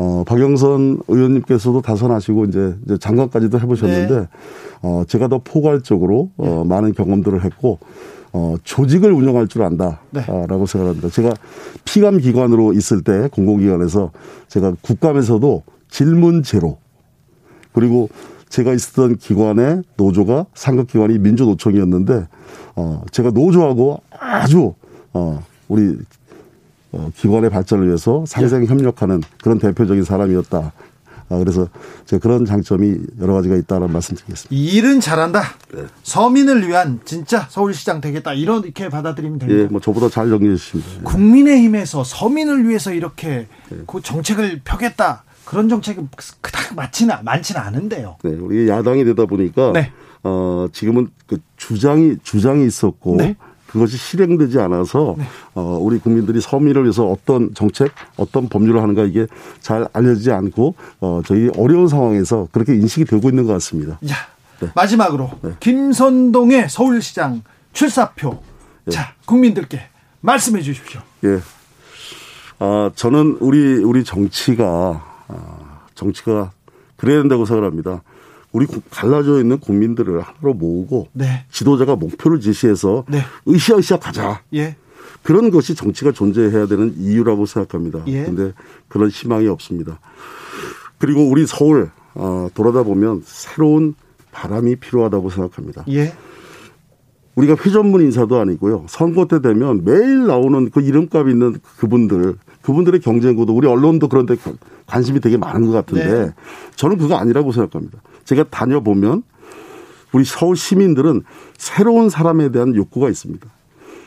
어, 박영선 의원님께서도 다선하시고 이제, 이제 장관까지도 해보셨는데, 네. 어, 제가 더 포괄적으로, 어, 네. 많은 경험들을 했고, 어, 조직을 운영할 줄 안다. 네. 라고 생각합니다. 제가 피감 기관으로 있을 때 공공기관에서 제가 국감에서도 질문 제로, 그리고 제가 있었던 기관의 노조가 상급기관이 민주노총이었는데, 어, 제가 노조하고 아주, 어, 우리 어, 기관의 발전을 위해서 상생 협력하는 그런 대표적인 사람이었다. 아, 그래서 제가 그런 장점이 여러 가지가 있다는 말씀 드리겠습니다. 일은 잘한다. 네. 서민을 위한 진짜 서울시장 되겠다. 이렇게 받아들이면 됩니다. 예, 뭐 저보다 잘 정리해 주십니다. 국민의힘에서 서민을 위해서 이렇게 네. 그 정책을 펴겠다. 그런 정책은 그닥 많지는 많지는 않은데요. 네, 우리 야당이 되다 보니까 네. 어 지금은 그 주장이 주장이 있었고 네. 그것이 실행되지 않아서 네. 어, 우리 국민들이 서민을 위해서 어떤 정책, 어떤 법률을 하는가 이게 잘 알려지지 않고 어, 저희 어려운 상황에서 그렇게 인식이 되고 있는 것 같습니다. 야, 네. 마지막으로 네. 김선동의 서울시장 출사표. 네. 자, 국민들께 말씀해 주십시오. 예. 아, 저는 우리 우리 정치가 아, 정치가 그래야 된다고 생각합니다. 우리 갈라져 있는 국민들을 하나로 모으고 네. 지도자가 목표를 제시해서 네. 으쌰으쌰 가자. 예. 그런 것이 정치가 존재해야 되는 이유라고 생각합니다. 예. 근데 그런 희망이 없습니다. 그리고 우리 서울 어, 돌아다 보면 새로운 바람이 필요하다고 생각합니다. 예. 우리가 회전문 인사도 아니고요. 선거 때 되면 매일 나오는 그 이름값 있는 그분들, 그분들의 경쟁 구도 우리 언론도 그런데 관심이 되게 많은 것 같은데 네. 저는 그거 아니라고 생각합니다. 제가 다녀보면 우리 서울 시민들은 새로운 사람에 대한 욕구가 있습니다.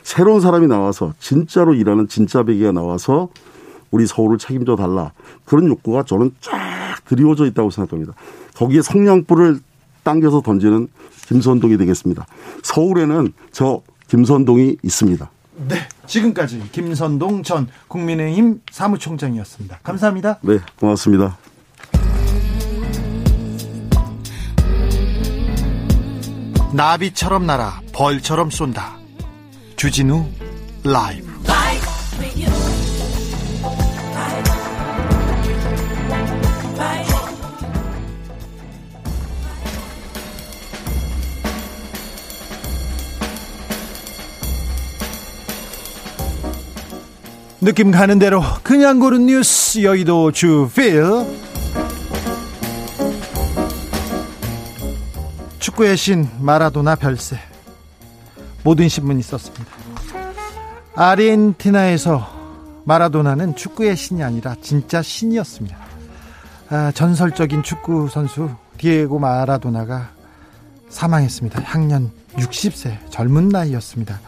새로운 사람이 나와서 진짜로 일하는 진짜 배기가 나와서 우리 서울을 책임져 달라. 그런 욕구가 저는 쫙 드리워져 있다고 생각합니다. 거기에 성냥불을 당겨서 던지는 김선동이 되겠습니다. 서울에는 저 김선동이 있습니다. 네. 지금까지 김선동 전 국민의힘 사무총장이었습니다. 감사합니다. 네. 고맙습니다. 나비처럼 날아 벌처럼 쏜다. 주진우 라이브. 느낌 가는 대로 그냥 고른 뉴스 여의도 주필 축구의 신 마라도나 별세 모든 신문이 썼습니다. 아르헨티나에서 마라도나는 축구의 신이 아니라 진짜 신이었습니다. 아, 전설적인 축구 선수 디에고 마라도나가 사망했습니다. 향년 60세 젊은 나이였습니다.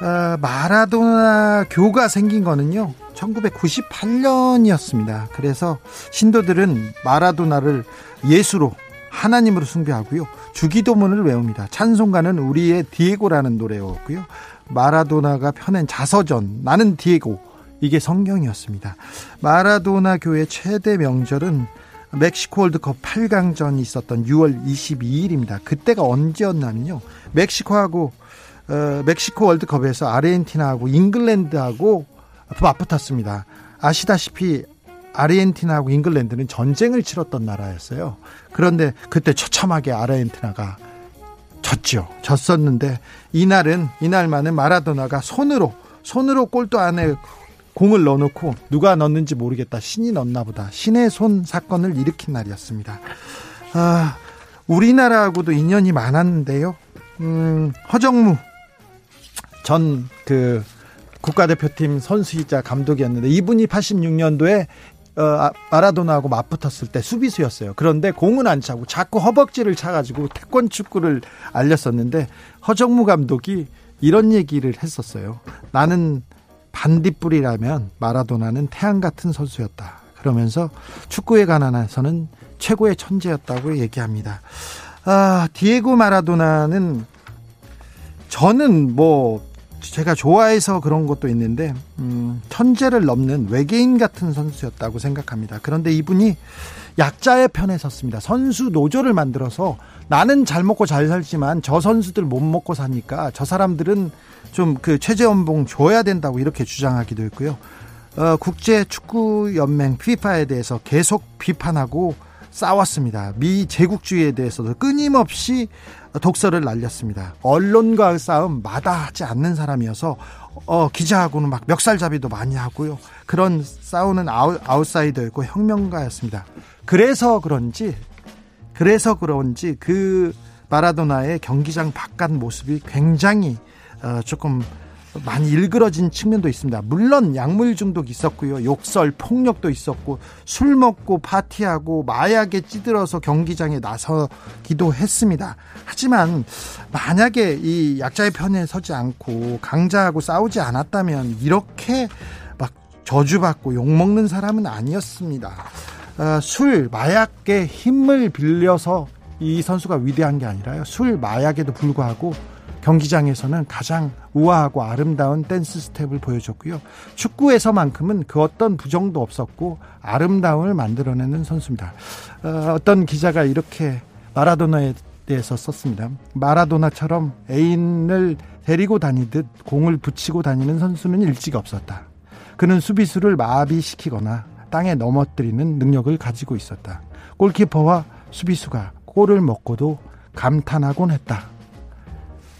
아, 마라도나 교가 생긴 거는요 1998년이었습니다. 그래서 신도들은 마라도나를 예수로 하나님으로 숭배하고요. 주기도문을 외웁니다. 찬송가는 우리의 디에고라는 노래였고요. 마라도나가 펴낸 자서전 나는 디에고 이게 성경이었습니다. 마라도나 교회 최대 명절은 멕시코 월드컵 8강전이 있었던 6월 22일입니다. 그때가 언제였냐면요. 멕시코하고 어, 멕시코 월드컵에서 아르헨티나하고 잉글랜드하고 맞붙었습니다. 아시다시피 아르헨티나하고 잉글랜드는 전쟁을 치렀던 나라였어요. 그런데 그때 처참하게 아르헨티나가 졌죠. 졌었는데 이날은 이날만은 마라도나가 손으로 손으로 골도 안에 공을 넣어놓고 누가 넣는지 모르겠다. 신이 넣나 보다. 신의 손 사건을 일으킨 날이었습니다. 아, 우리나라하고도 인연이 많았는데요. 음, 허정무 전그 국가대표팀 선수이자 감독이었는데 이분이 86년도에 어, 아, 마라도나하고 맞붙었을 때 수비수였어요. 그런데 공은 안 차고 자꾸 허벅지를 차가지고 태권 축구를 알렸었는데 허정무 감독이 이런 얘기를 했었어요. 나는 반딧불이라면 마라도나는 태양 같은 선수였다. 그러면서 축구에 관한해서는 최고의 천재였다고 얘기합니다. 아, 디에고 마라도나는 저는 뭐 제가 좋아해서 그런 것도 있는데 음, 천재를 넘는 외계인 같은 선수였다고 생각합니다. 그런데 이분이 약자의 편에 섰습니다. 선수 노조를 만들어서 나는 잘 먹고 잘 살지만 저 선수들 못 먹고 사니까 저 사람들은 좀 그 최저 연봉 줘야 된다고 이렇게 주장하기도 했고요. 어, 국제 축구 연맹 피파에 대해서 계속 비판하고 싸웠습니다. 미 제국주의에 대해서도 끊임없이 독설을 날렸습니다. 언론과 싸움 마다하지 않는 사람이어서 어, 기자하고는 막 멱살잡이도 많이 하고요. 그런 싸우는 아웃, 아웃사이더였고 혁명가였습니다. 그래서 그런지 그래서 그런지 그 마라도나의 경기장 바깥 모습이 굉장히 어, 조금 많이 일그러진 측면도 있습니다. 물론 약물 중독 있었고요. 욕설, 폭력도 있었고 술 먹고 파티하고 마약에 찌들어서 경기장에 나서기도 했습니다. 하지만 만약에 이 약자의 편에 서지 않고 강자하고 싸우지 않았다면 이렇게 막 저주받고 욕먹는 사람은 아니었습니다. 어, 술, 마약의 힘을 빌려서 이 선수가 위대한 게 아니라요. 술, 마약에도 불구하고 경기장에서는 가장 우아하고 아름다운 댄스 스텝을 보여줬고요. 축구에서만큼은 그 어떤 부정도 없었고 아름다움을 만들어내는 선수입니다. 어, 떤 기자가 이렇게 마라도나에 대해서 썼습니다. 마라도나처럼 애인을 데리고 다니듯 공을 붙이고 다니는 선수는 일찍 없었다. 그는 수비수를 마비시키거나 땅에 넘어뜨리는 능력을 가지고 있었다. 골키퍼와 수비수가 골을 먹고도 감탄하곤 했다.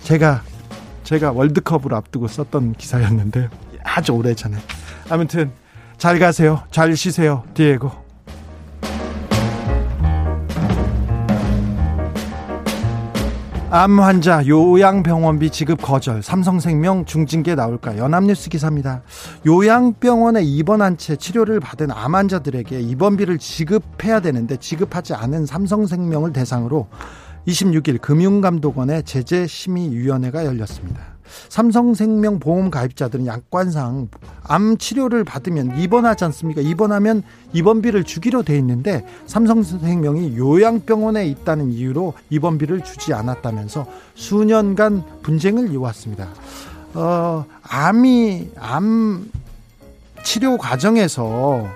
제가 제가 월드컵을 앞두고 썼던 기사였는데 아주 오래전에. 아무튼 잘 가세요. 잘 쉬세요 디에고. 암 환자 요양병원비 지급 거절. 삼성생명 중징계 나올까? 연합뉴스 기사입니다. 요양병원에 입원한 채 치료를 받은 암 환자들에게 입원비를 지급해야 되는데 지급하지 않은 삼성생명을 대상으로 26일 금융감독원의 제재심의위원회가 열렸습니다. 삼성생명 보험 가입자들은 약관상 암 치료를 받으면 입원하지 않습니까? 입원하면 입원비를 주기로 돼 있는데 삼성생명이 요양병원에 있다는 이유로 입원비를 주지 않았다면서 수년간 분쟁을 이어왔습니다. 어, 암이 암 치료 과정에서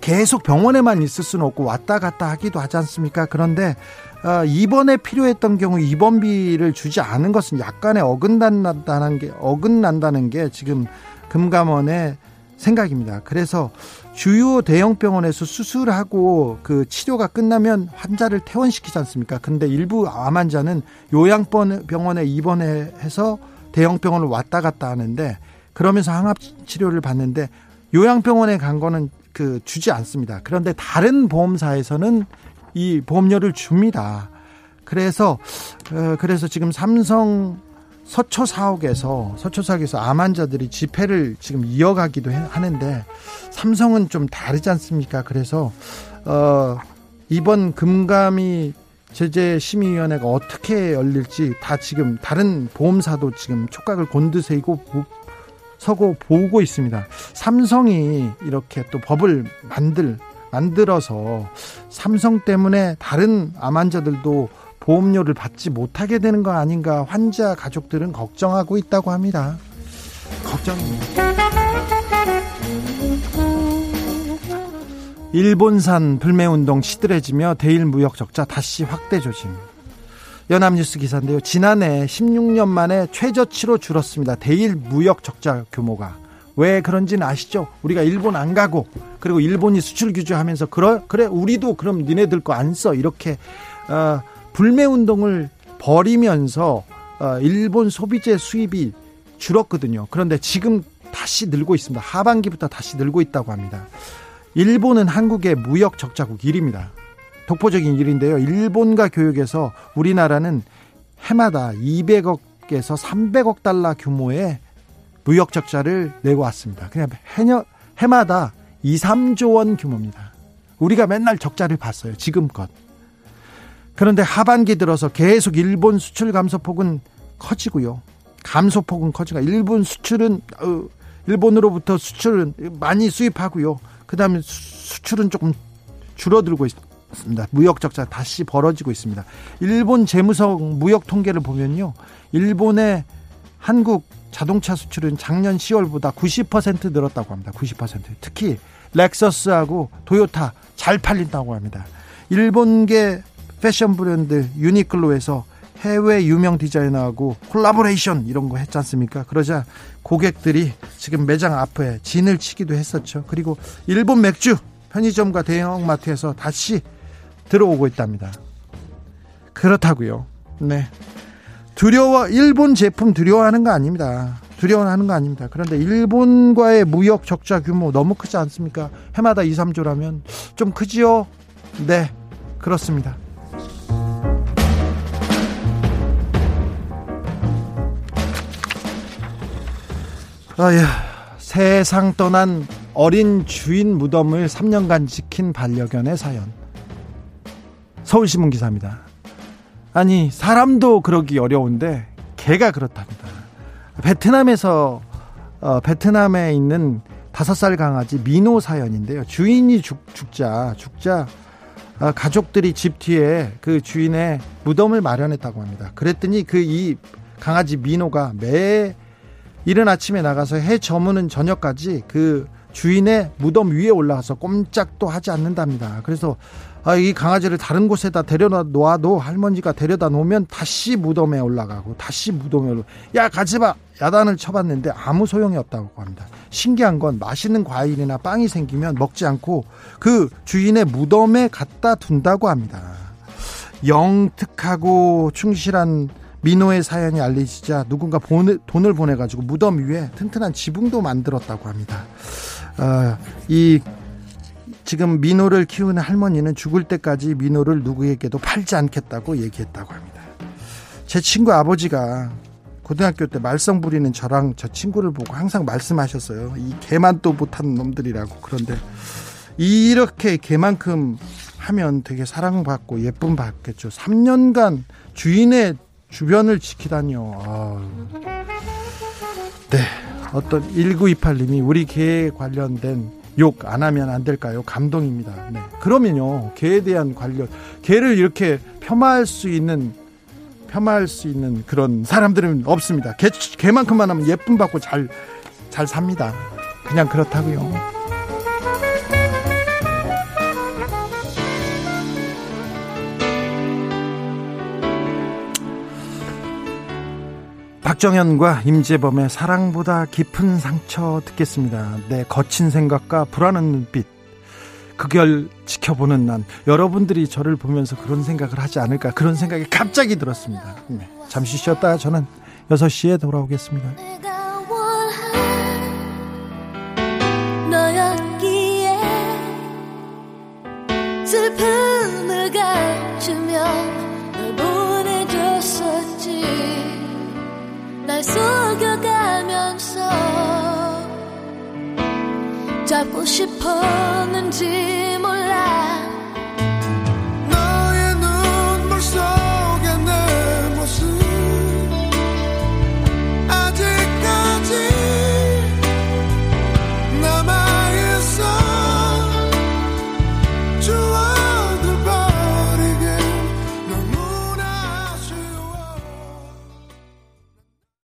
계속 병원에만 있을 수는 없고 왔다 갔다 하기도 하지 않습니까? 그런데 아, 입원에 필요했던 경우 입원비를 주지 않은 것은 약간의 어긋난다는 게 어긋난다는 게 지금 금감원의 생각입니다. 그래서 주요 대형 병원에서 수술하고 그 치료가 끝나면 환자를 퇴원시키지 않습니까? 근데 일부 암 환자는 요양병원에 입원해서 대형 병원을 왔다 갔다 하는데 그러면서 항암 치료를 받는데 요양병원에 간 거는 그 주지 않습니다. 그런데 다른 보험사에서는 이 보험료를 줍니다. 그래서 어, 그래서 지금 삼성 서초 사옥에서 서초 사옥에서 암 환자들이 집회를 지금 이어가기도 하는데 삼성은 좀 다르지 않습니까? 그래서 어 이번 금감이 제재 심의위원회가 어떻게 열릴지 다 지금 다른 보험사도 지금 촉각을 곤두세우고 서고 보고 있습니다. 삼성이 이렇게 또 법을 만들 만들어서 삼성 때문에 다른 암 환자들도 보험료를 받지 못하게 되는 거 아닌가 환자 가족들은 걱정하고 있다고 합니다. 걱정입니다. 일본산 불매운동 시들해지며 대일 무역 적자 다시 확대 조짐. 연합뉴스 기사인데요. 지난해 16년 만에 최저치로 줄었습니다. 대일 무역 적자 규모가. 왜 그런지는 아시죠? 우리가 일본 안 가고 그리고 일본이 수출 규제하면서 그래 그래 우리도 그럼 니네들 거 안 써 이렇게 어, 불매 운동을 벌이면서 어, 일본 소비재 수입이 줄었거든요. 그런데 지금 다시 늘고 있습니다. 하반기부터 다시 늘고 있다고 합니다. 일본은 한국의 무역 적자국 1위입니다. 독보적인 일인데요. 일본과 교역에서 우리나라는 해마다 200억에서 300억 달러 규모의 무역 적자를 내고 왔습니다. 그냥 해녀, 해마다 2, 3조 원 규모입니다. 우리가 맨날 적자를 봤어요. 지금껏. 그런데 하반기 들어서 계속 일본 수출 감소폭은 커지고요. 감소폭은 커지고 일본 수출은 어, 일본으로부터 수출은 많이 수입하고요. 그다음에 수출은 조금 줄어들고 있습니다. 무역 적자 다시 벌어지고 있습니다. 일본 재무성 무역 통계를 보면요. 일본의 한국 자동차 수출은 작년 10월보다 90% 늘었다고 합니다. 90%. 특히 렉서스하고 도요타 잘 팔린다고 합니다. 일본계 패션 브랜드 유니클로에서 해외 유명 디자이너하고 콜라보레이션 이런 거 했지 않습니까? 그러자 고객들이 지금 매장 앞에 진을 치기도 했었죠. 그리고 일본 맥주 편의점과 대형마트에서 다시 들어오고 있답니다. 그렇다고요. 네. 두려워 일본 제품 두려워하는 거 아닙니다. 두려워하는 거 아닙니다. 그런데 일본과의 무역 적자 규모 너무 크지 않습니까? 해마다 2, 3조라면 좀 크지요? 네. 그렇습니다. 아야, 세상 떠난 어린 주인 무덤을 3년간 지킨 반려견의 사연. 서울신문 기사입니다. 아니, 사람도 그러기 어려운데 개가 그렇답니다. 베트남에서 어, 베트남에 있는 다섯 살 강아지 미노 사연인데요. 주인이 죽, 죽자 죽자 어, 가족들이 집 뒤에 그 주인의 무덤을 마련했다고 합니다. 그랬더니 그 이 강아지 미노가 매 이른 아침에 나가서 해 저무는 저녁까지 그 주인의 무덤 위에 올라가서 꼼짝도 하지 않는답니다. 그래서 아, 이 강아지를 다른 곳에다 데려다 놓아도 할머니가 데려다 놓으면 다시 무덤에 올라가고 다시 무덤에 올라. 야 가지 마. 야단을 쳐봤는데 아무 소용이 없다고 합니다. 신기한 건 맛있는 과일이나 빵이 생기면 먹지 않고 그 주인의 무덤에 갖다 둔다고 합니다. 영특하고 충실한 민호의 사연이 알려지자 누군가 보내, 돈을 보내가지고 무덤 위에 튼튼한 지붕도 만들었다고 합니다. 어, 이 지금 민호를 키우는 할머니는 죽을 때까지 민호를 누구에게도 팔지 않겠다고 얘기했다고 합니다. 제 친구 아버지가 고등학교 때 말썽 부리는 저랑 저 친구를 보고 항상 말씀하셨어요. 이 개만 또 못하는 놈들이라고. 그런데 이렇게 개만큼 하면 되게 사랑받고 예쁨 받겠죠. 3년간 주인의 주변을 지키다니요. 아. 네. 어떤 1928님이 우리 개에 관련된 욕 안 하면 안 될까요? 감동입니다. 네. 그러면요. 개에 대한 관련, 개를 이렇게 폄하할 수 있는, 폄하할 수 있는 그런 사람들은 없습니다. 개, 개만큼만 하면 예쁨 받고 잘, 잘 삽니다. 그냥 그렇다고요. 박정현과 임재범의 사랑보다 깊은 상처 듣겠습니다. 내 거친 생각과 불안한 눈빛. 그걸 지켜보는 난 여러분들이 저를 보면서 그런 생각을 하지 않을까 그런 생각이 갑자기 들었습니다. 네, 잠시 쉬었다가 저는 6시에 돌아오겠습니다. 슬픔을 감추며 날 속여가면서 잡고 싶었는지 몰라